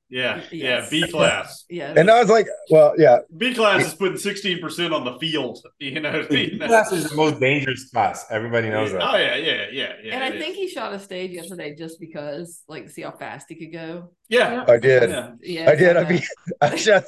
Yeah. Yeah. B class. *laughs* Yeah. And I was like, well, yeah, B class is putting 16% on the field, *laughs* you know. you know? Class is the most dangerous class. Everybody knows that. Oh, yeah. Yeah. Yeah. Yeah. and I it think is. he shot a stage yesterday just because, like, see how fast he could go. yeah. I did. Yeah. Yeah, I did. I beat, I *laughs* shot,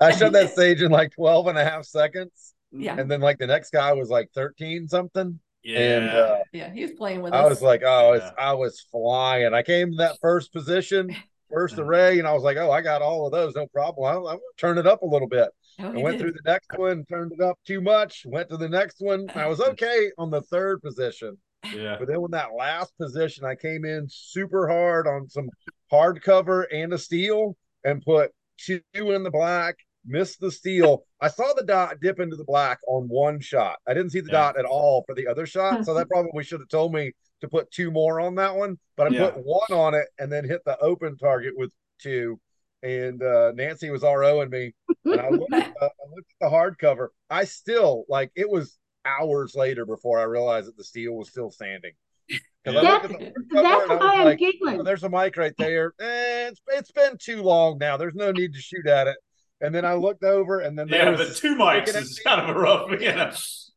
I shot that stage in like 12 and a half seconds. Yeah. And then like the next guy was like 13 something. Yeah. And uh, Yeah, he was playing with I us. was like, oh, it's, Yeah. I was flying. I came to that first position, *laughs* first array, and I was like, oh, I got all of those, no problem. I'm, I'm gonna turn it up a little bit. oh, I went did. through the next one, turned it up too much, went to the next one. I was *laughs* okay on the third position. yeah. But then when that last position, I came in super hard on some hardcover and a steel and put two in the black, missed the steel. I saw the dot dip into the black on one shot. I didn't see the Yeah. dot at all for the other shot. So that *laughs* probably should have told me to put two more on that one. But I Yeah. put one on it and then hit the open target with two. And uh, Nancy was ROing me. And I looked, at the, I looked at the hardcover. I still like it was hours later before I realized that the steel was still standing. Because I Yeah. looked at the hardcover That's why I'm like, giggling. "Oh, there's a mic right there. Eh, it's, it's been too long now. There's no need to shoot at it. And then I looked over and then there Yeah. was But two mics looking is kind of a rough, *laughs* you know.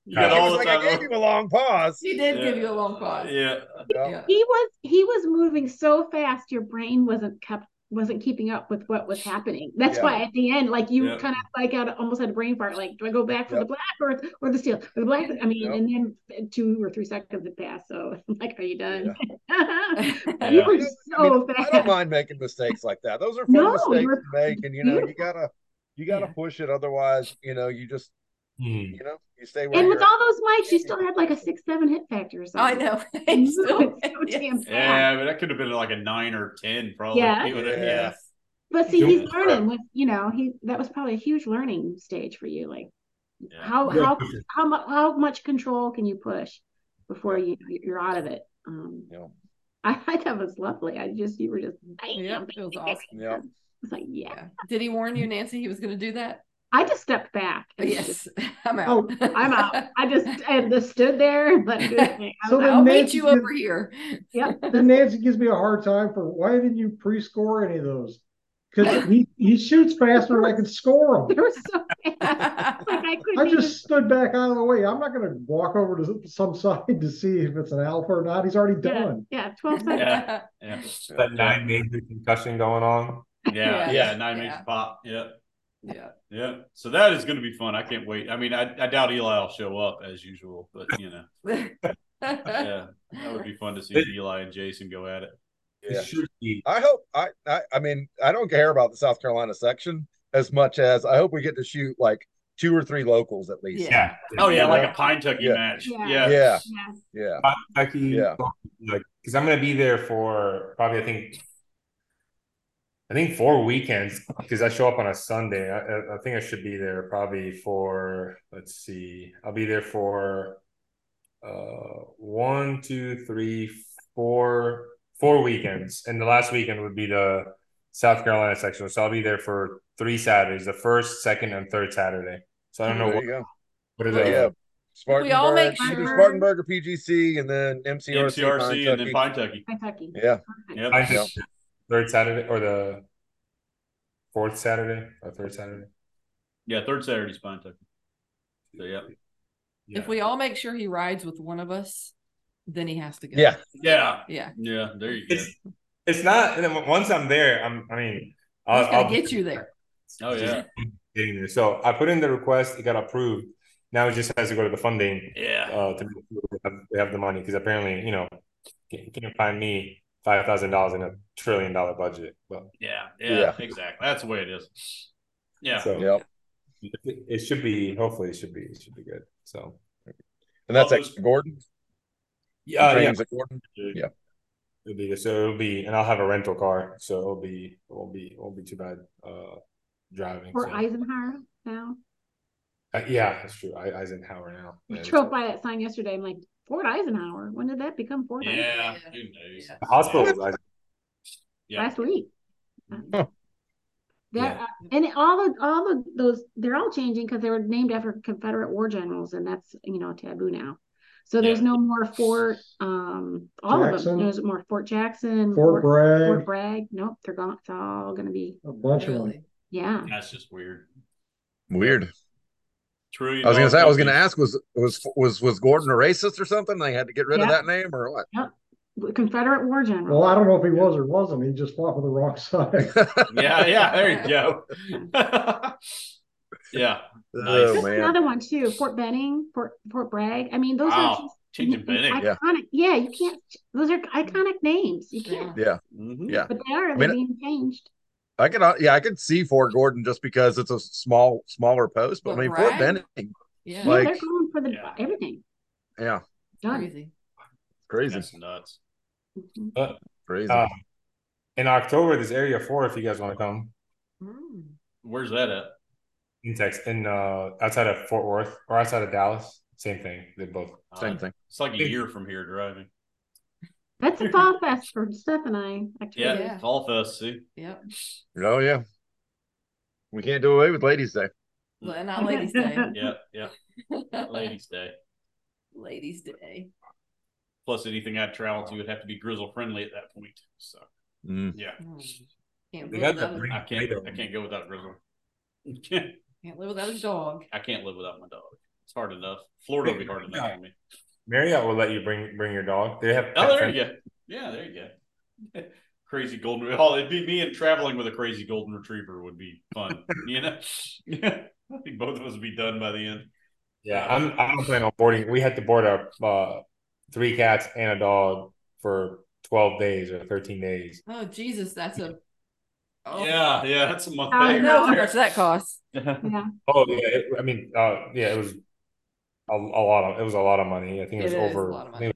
You got all was the like, time. I gave you a long pause. He did Yeah. give you a long pause. Yeah. Yeah. He was he was moving so fast your brain wasn't kept wasn't keeping up with what was happening. That's Yeah. why at the end, like you Yeah. kind of like had almost had a brain fart. Like, do I go back for Yep. the black or or the steel or the black? I mean, Yep. and then two or three seconds had passed. So *laughs* I'm like, are you done? *laughs* you Yeah. were I so mean, I don't mind making mistakes like that. Those are fun No, mistakes to make, and you know, you gotta you gotta Yeah. push it. Otherwise, you know, you just Hmm. you know you stay where And you're with all those mics, you still had like a six, seven hit factor or I know. *laughs* You It's still- moved so *laughs* yes. damn. Yeah, but that could have been like a nine or ten, probably. Yeah. He would've- Yeah. yeah. But see, he's learning with you know he that was probably a huge learning stage for you. Like Yeah. how Yeah. how how much how much control can you push before you you're out of it? Um, you *laughs* know, I thought that was lovely. I just you were just bam, Yeah, bam, it was awesome. yeah. It's like yeah. Yeah. Did he warn you, Nancy, he was going to do that? I just stepped back. and just- *laughs* Yes. Oh, I'm out. Oh, I'm out. I just I just stood there and let do his thing. I So was then. I'll meet Nancy you gives- over here. Yeah. *laughs* And Nancy gives me a hard time for why didn't you pre-score any of those? Because *laughs* he, he shoots faster than I can score They them. were so fast. Like I couldn't I even just stood back out of the way. I'm not going to walk over to some side to see if it's an alpha or not. He's already yeah, done. yeah, 12 seconds. Yeah. Yeah. That nine major concussion going on. *laughs* Yeah. Yeah. Yeah. Nine Yeah. makes pop. Yeah. yeah. Yeah. So that is going to be fun. I can't wait. I mean, I, I doubt Eli will show up as usual, but you know, *laughs* yeah, that would be fun to see Eli and Jason go at it. It Yeah. I hope I, I I mean I don't care about the South Carolina section as much as I hope we get to shoot like two or three locals at least. Yeah. Oh yeah, You like know? a Pinetucky Yeah. match. Yeah. Yeah. Yeah. Yeah. Yeah. Kentucky, Yeah. because I'm gonna be there for probably I think I think four weekends because I show up on a Sunday. I, I- I think I should be there probably for let's see, I'll be there for uh one, two, three, four, four weekends, and the last weekend would be the South Carolina section. So I'll be there for three Saturdays, the first, second, and third Saturday. So I don't know There what, you go. what are So, the yeah. Spartanburg, we all make either sure- Spartanburg or PGC, and then MCRC, MCRC and then Pine Pinetucky. Kentucky. Yeah. Yep. I think third Saturday or the fourth Saturday or third Saturday. Yeah. Third Saturday's Pinetucky. So yeah. Yeah. If we all make sure he rides with one of us, then he has to go. Yeah. Yeah. Yeah. Yeah. There you go. it's it's not. And then once I'm there, I'm. I mean, I'll, gonna I'll get you there. Oh yeah. Getting there. So I put in the request. It got approved. Now it just has to go to the funding Yeah. uh, to make sure they have, they have the money because apparently, you know, you can't find me five thousand dollars in a trillion dollar budget. Well, Yeah. Yeah. Yeah. Exactly. That's the way it is. Yeah. so Yep. it, it should be. Hopefully, it should be. It should be good. So And that's Well, extra Gordon. yeah, yeah. At Gordon. Yeah. It'll be so it'll be, and I'll have a rental car, so it'll be it won't be it won't be too bad uh driving. Or so. Eisenhower now. Uh, yeah, that's true. I, Eisenhower now. I Yeah, drove by that sign yesterday. I'm like, Fort Eisenhower. When did that become Fort Eisenhower? Yeah. Who knows? Yeah. The hospital is Eisen- Yeah. Last week. Huh. That Yeah. uh, and all the all the those they're all changing because they were named after Confederate war generals, and that's you know taboo now. So there's Yeah. no more Fort. Um, all of Jackson. them. There's more Fort Jackson, Fort Bragg, Fort Bragg. Nope, they're gone. It's all gonna be a bunch of them. Yeah. That's just weird. Weird. Trillion I was gonna say I was gonna ask was was was was Gordon a racist or something? They had to get rid Yeah. of that name or what? Confederate war general. Well, I don't know if he was or wasn't. He just fought for the wrong side. *laughs* Yeah, yeah, there you go. *laughs* yeah. Nice. Oh There's another one too. Fort Benning, Fort Fort Bragg. I mean, those are just Changing Benning. iconic. Yeah. Yeah. you can't. Those are iconic names. You can't. Yeah. Mhm. Yeah. But they are. I mean, being changed. I could uh, yeah, I could see Fort Gordon just because it's a small smaller post, but, But I mean Fort Benning, Yeah. yeah, they're going for the Yeah. everything. yeah, Done. Crazy. crazy, That's nuts. Mhm. crazy. uh, in October. There's Area Four if you guys want to come Mm. Where's that at? in Texas, in uh outside of Fort Worth or outside of Dallas. Same thing. They both. Same Uh, thing. It's like a year from here driving. That's a fall fest for Stephanie. I. Actually. Yeah, Yeah. Fall Fest. See, Yep. Oh yeah, we can't do away with Ladies Day. Well, Not Ladies' Day. *laughs* yeah, yeah, *laughs* Ladies' Day. Ladies' Day. Plus, anything I'd travel to would have to be grizzle friendly at that point. So, Mm. yeah, Mm. Can't live without, a, I can't. I can't go without grizzle. Can't- can't live without a dog. *laughs* I can't live without my dog. It's hard enough. Florida will be hard enough for me. Marriott will let you bring bring your dog. They have. Oh, there you go. Yeah, there you go. *laughs* crazy golden. Oh, it'd be me and traveling with a crazy golden retriever would be fun. *laughs* you know, yeah. *laughs* I think both of us would be done by the end. Yeah, I'm. I don't plan on boarding. We had to board our uh, three cats and a dog for twelve days or thirteen days. Oh Jesus, that's a. Oh, Yeah, yeah, that's a month. I I know how much that costs. Yeah. Oh yeah, it, I mean, uh, yeah, it was a, a lot of. It was a lot of money. I think it was It is over. lot of I think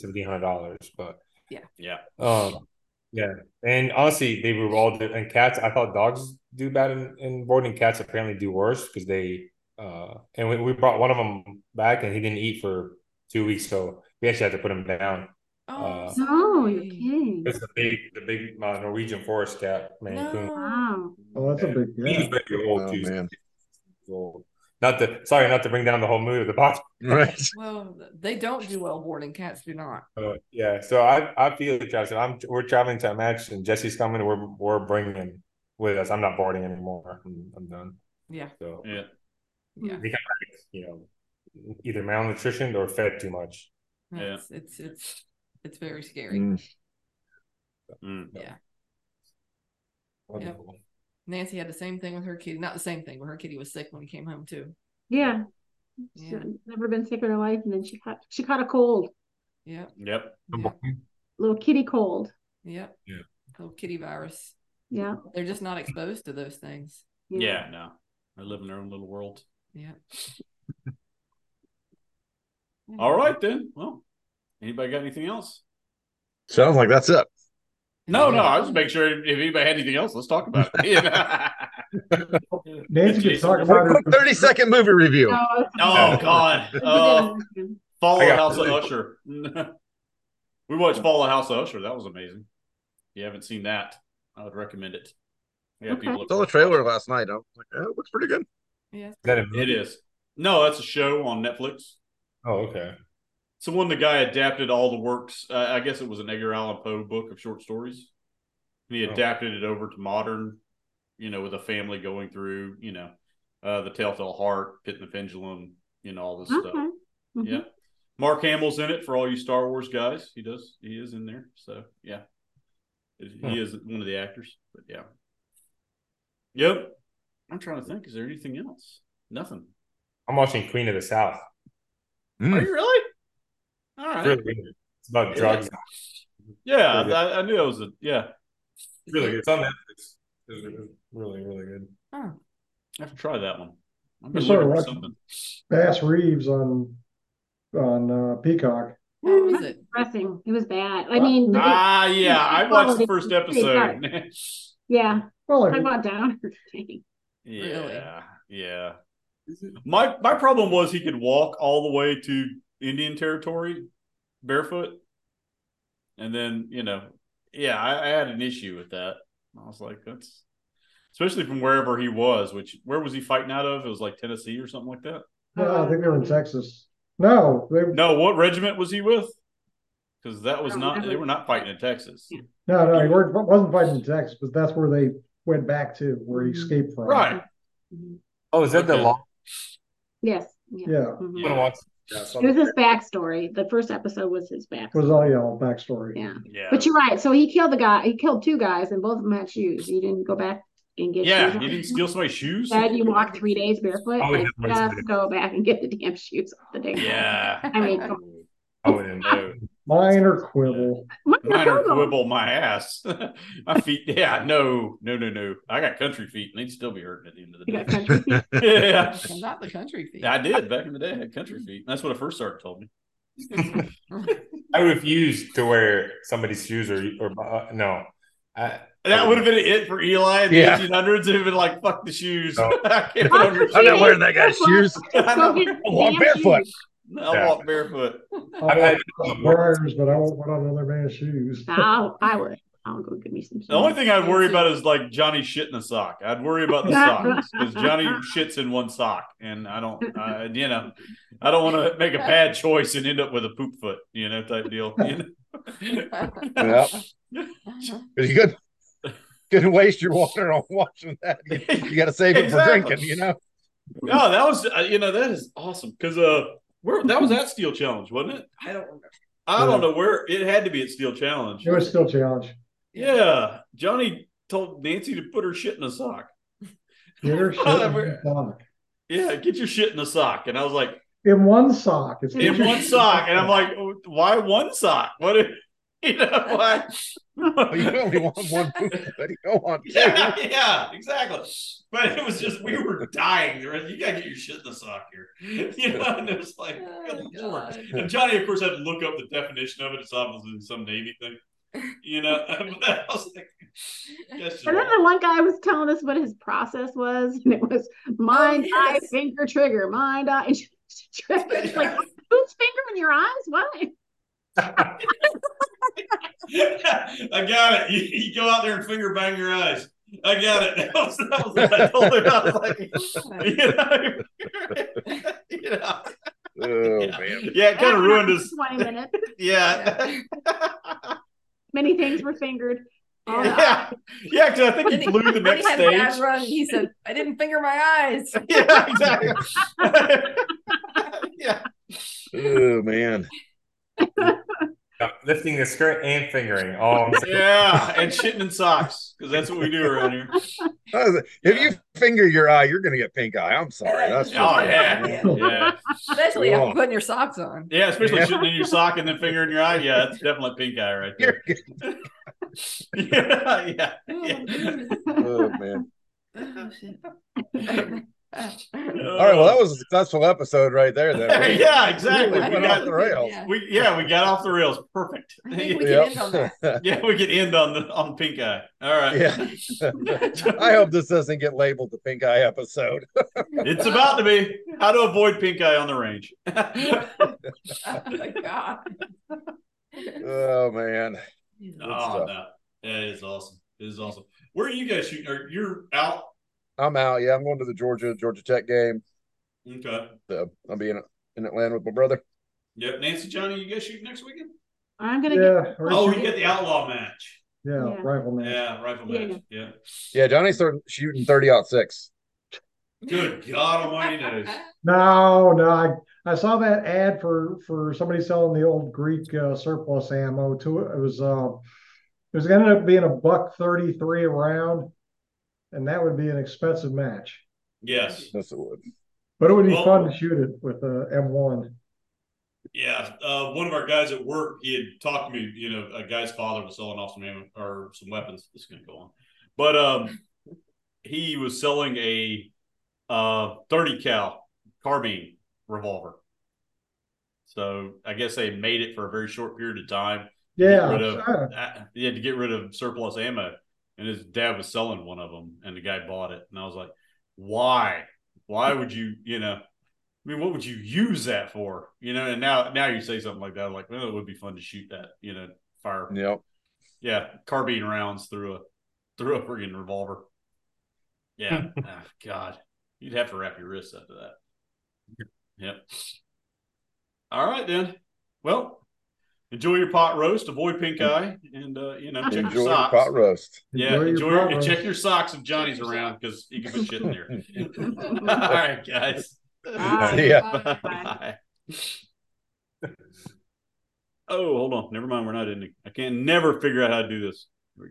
seventeen hundred dollars, but yeah. Yeah, um, yeah. And honestly, they were all di- and cats. I thought dogs do bad in, in boarding. Cats apparently do worse because they. Uh, and we, we brought one of them back, and he didn't eat for two weeks, so we actually had to put him down. Oh, Uh, No, you're kidding. It's the big, the big uh, Norwegian forest cat, man. No. Wow. Oh, that's a big, He's very old Oh, too. man. Old. Not to sorry, not to bring down the whole mood of the box. Right. *laughs* Well, they don't do well boarding. Cats do not. Uh, yeah, so I I feel it, Travis. I'm we're traveling to a match, and Jesse's coming. We're we're bringing him with us. I'm not boarding anymore. I'm, I'm done. Yeah. So Yeah. Yeah. he you know either malnutritioned or fed too much. Yeah. It's it's it's it's very scary. Mm. Mm. Yeah. Wonderful. Nancy had the same thing with her kitty. Not the same thing, but her kitty was sick when he came home too. Yeah. She's Yeah. never been sick in her life, and then she caught she caught a cold, Yep. Yep. Yep. little kitty cold. Yep. Yeah. Little kitty virus. Yeah. They're just not exposed to those things. Yeah. No, they live in their own little world. Yeah. All right then. Well, anybody got anything else? Sounds like that's it. No, no. I was just making sure if anybody had anything else, let's talk about it. *laughs* Nancy can Jason, talk about Quick it. 30 second movie review. No, it's- Oh God! Oh, Fall I of got House of three. Usher. *laughs* we watched Fall of House of Usher. That was amazing. If you haven't seen that, I would recommend it. Yeah, Okay. people. Saw the trailer last night. I was like, oh, it looks pretty good. Yeah. Is that a It movie? is. No, that's a show on Netflix. Oh, okay. So when the guy adapted all the works, uh, I guess it was an Edgar Allan Poe book of short stories. And he Oh. adapted it over to modern, you know, with a family going through, you know, uh, the Telltale Heart, Pit and the Pendulum, you know, all this stuff. Okay. Mhm. Yeah. Mark Hamill's in it for all you Star Wars guys. He does. He is in there. So yeah, he is one of the actors. But yeah. Yep. I'm trying to think. Is there anything else? Nothing. I'm watching Queen of the South. Mm. Are you really? All right. It's really good. It's about Yeah. drugs. Yeah, Really? I, I knew it was a yeah. Really good. It's on Netflix. It's really, really good. Oh. I have to try that one. I'm I been started looking something. Bass Reeves on on uh, Peacock. How is it? Depressing. It was bad. I mean, the- Ah, yeah, I watched the first It's pretty dark. episode. *laughs* yeah. Well, Talk if- about down. *laughs* yeah, yeah. My my problem was he could walk all the way to Indian territory barefoot, and then you know, yeah, I, I had an issue with that. I was like, that's especially from wherever he was. Which where was he fighting out of? It was like Tennessee or something like that. no, I think they were in Texas. No, they No, what regiment was he with? Because that was I don't. They were not fighting in Texas. No, no, he weren't, wasn't fighting in Texas, but that's where they went back to, where he escaped from. Right. Mhm. Oh, is that the Okay. long? Yes. Yeah. Yeah. I'm gonna watch. Yeah, I It was his backstory. The first episode was his backstory. was all y'all backstory. Yeah. Yeah. But you're right. So he killed the guy. He killed two guys, and both of them had shoes. You didn't go back and get yeah, shoes. you didn't steal somebody's shoes. Dad, you walked three days barefoot. Oh, Like, yeah. just go back and get the damn shoes off the damn. Yeah. I mean, come I wouldn't know. Minor quibble. Mine are Minor Kobo. quibble my ass. *laughs* my feet. Yeah, no, no, no, no. I got country feet and they'd still be hurting at the end of the You got day. country feet. *laughs* yeah. Not the country feet. I did back in the day. I had country feet. That's what a first sergeant told me. *laughs* I refused to wear somebody's shoes or or uh, no. I, That would have been it for Eli in the Yeah. 1800s. It'd have been like, fuck the shoes. No. I can't put on your I'm not wearing that guy's shoes. I am know. get the I'll walk damn barefoot. Shoes. I'll Yeah. walk barefoot. I'll I've had- *laughs* walk Briars, but I won't put on another man's shoes. I'll, I would. I'll go get me some. The only thing I'd worry about is like Johnny shit in a sock. I'd worry about the *laughs* socks because Johnny shits in one sock, and I don't, uh, you know, I don't want to make a bad choice and end up with a poop foot, you know, type deal. You know? Yeah. *laughs* But you couldn't, couldn't waste your water on watching that. You, got to save it Exactly. for drinking, you know? No, that was uh, you know that is awesome because uh, where that was at Steel Challenge, wasn't it? I don't remember. I don't know where it had to be at Steel Challenge. It was Steel challenge. Yeah, Johnny told Nancy to put her shit in a sock. Get her shit in *laughs* we're- sock. Yeah, get your shit in a sock, and I was like, In one sock. It's in one sock, and I'm like, why one sock? What if *laughs* you know why? Oh, *laughs* you only want one movie, buddy. Go on. two. Yeah, yeah, exactly. But it was just we were dying. The rest- You gotta get your shit in the sock here, *laughs* you know. And it was like, Oh, good lord. God. And Johnny, of course, had to look up the definition of it. It's obviously some Navy thing, you know. I was like, that's just And then the one guy was telling us what his process was, and it was mind, eye, Oh, yes. finger, trigger, mind, eye, trigger. It's like, who's fingering your eyes? Why? I got it. You, you go out there and finger bang your eyes. I got it. *laughs* That was, that was what I told him. I was like, you know, *laughs* you know. Oh Yeah. man. Yeah, it kind of ruined his. 20 minutes. *laughs* Yeah. Many things were fingered. Oh, no. yeah. Yeah, because I think he blew the then next he had a bad stage. run. He said, "I didn't finger my eyes." Yeah, exactly. yeah. Oh man. Lifting the skirt and fingering. Oh, Yeah. And shitting in socks because that's what we do around here. If you finger your eye, you're gonna get pink eye. I'm sorry. That's oh, just Oh, yeah. Yeah. Yeah. Especially after oh. putting your socks on. Yeah, especially Yeah. shitting in your sock and then fingering your eye. Yeah, that's definitely pink eye right there. *laughs* Yeah, yeah. Oh, yeah. oh man. *laughs* Oh, shit. *laughs* All right. Well, that was a uh, successful episode right there. Then. *laughs* yeah, exactly. Really We went off got the rails. Yeah. we yeah, we got off the rails. Perfect. I think we *laughs* Yep. can end on that. *laughs* yeah, we could end on the on pink eye. All right. Yeah. I hope this doesn't get labeled the pink eye episode. It's about to be how to avoid pink eye on the range. Oh my god. Oh man. oh stuff. no, that is awesome. It is awesome. Where are you guys shooting? Are you're out? I'm aught. Yeah, I'm going to the Georgia Georgia Tech game. Okay. So I'll be in in Atlanta with my brother. Yep. Nancy, Johnny, you guys shooting next weekend? I'm going to Yeah. we're Oh, you shooting- get the outlaw match. yeah, Yeah. rifle match. Yeah, rifle Yeah. match. Yeah. Yeah, Johnny's starting shooting 30 out six. Good God Almighty knows. *laughs* No, no, I, I saw that ad for for somebody selling the old Greek uh, surplus ammo to it. It was uh, it was gonna end up being a buck thirty three a round, and that would be an expensive match. Yes. Yes, it would. But it would be Well- fun to shoot it with a M one. Yeah, uh, one of our guys at work, he had talked to me. You know, a guy's father was selling off some ammo or some weapons. This is going to go on, but um, he was selling a uh 30 cal carbine revolver. So I guess they made it for a very short period of time. to Yeah, rid of, uh, uh, he had to get rid of surplus ammo, and his dad was selling one of them, and the guy bought it, and I was like, why? Why would you? You know. I mean, what would you use that for? You know, and now now you say something like that, like, well, it would be fun to shoot that, you know, fire, Yep. yeah, carbine rounds through a through a friggin' revolver. Yeah, oh, God, you'd have to wrap your wrists after that. Yep. All right then. Well, enjoy your pot roast, avoid pink eye, and uh, you know, check Enjoy your your socks. pot roast. Yeah, Enjoy your enjoy pot your, roast. check your socks if Johnny's around because he can put shit in there. *laughs* All right, guys. Bye. Yeah. Bye. Bye. oh, hold on. Never mind. We're not ending. I can't never figure out how to do this.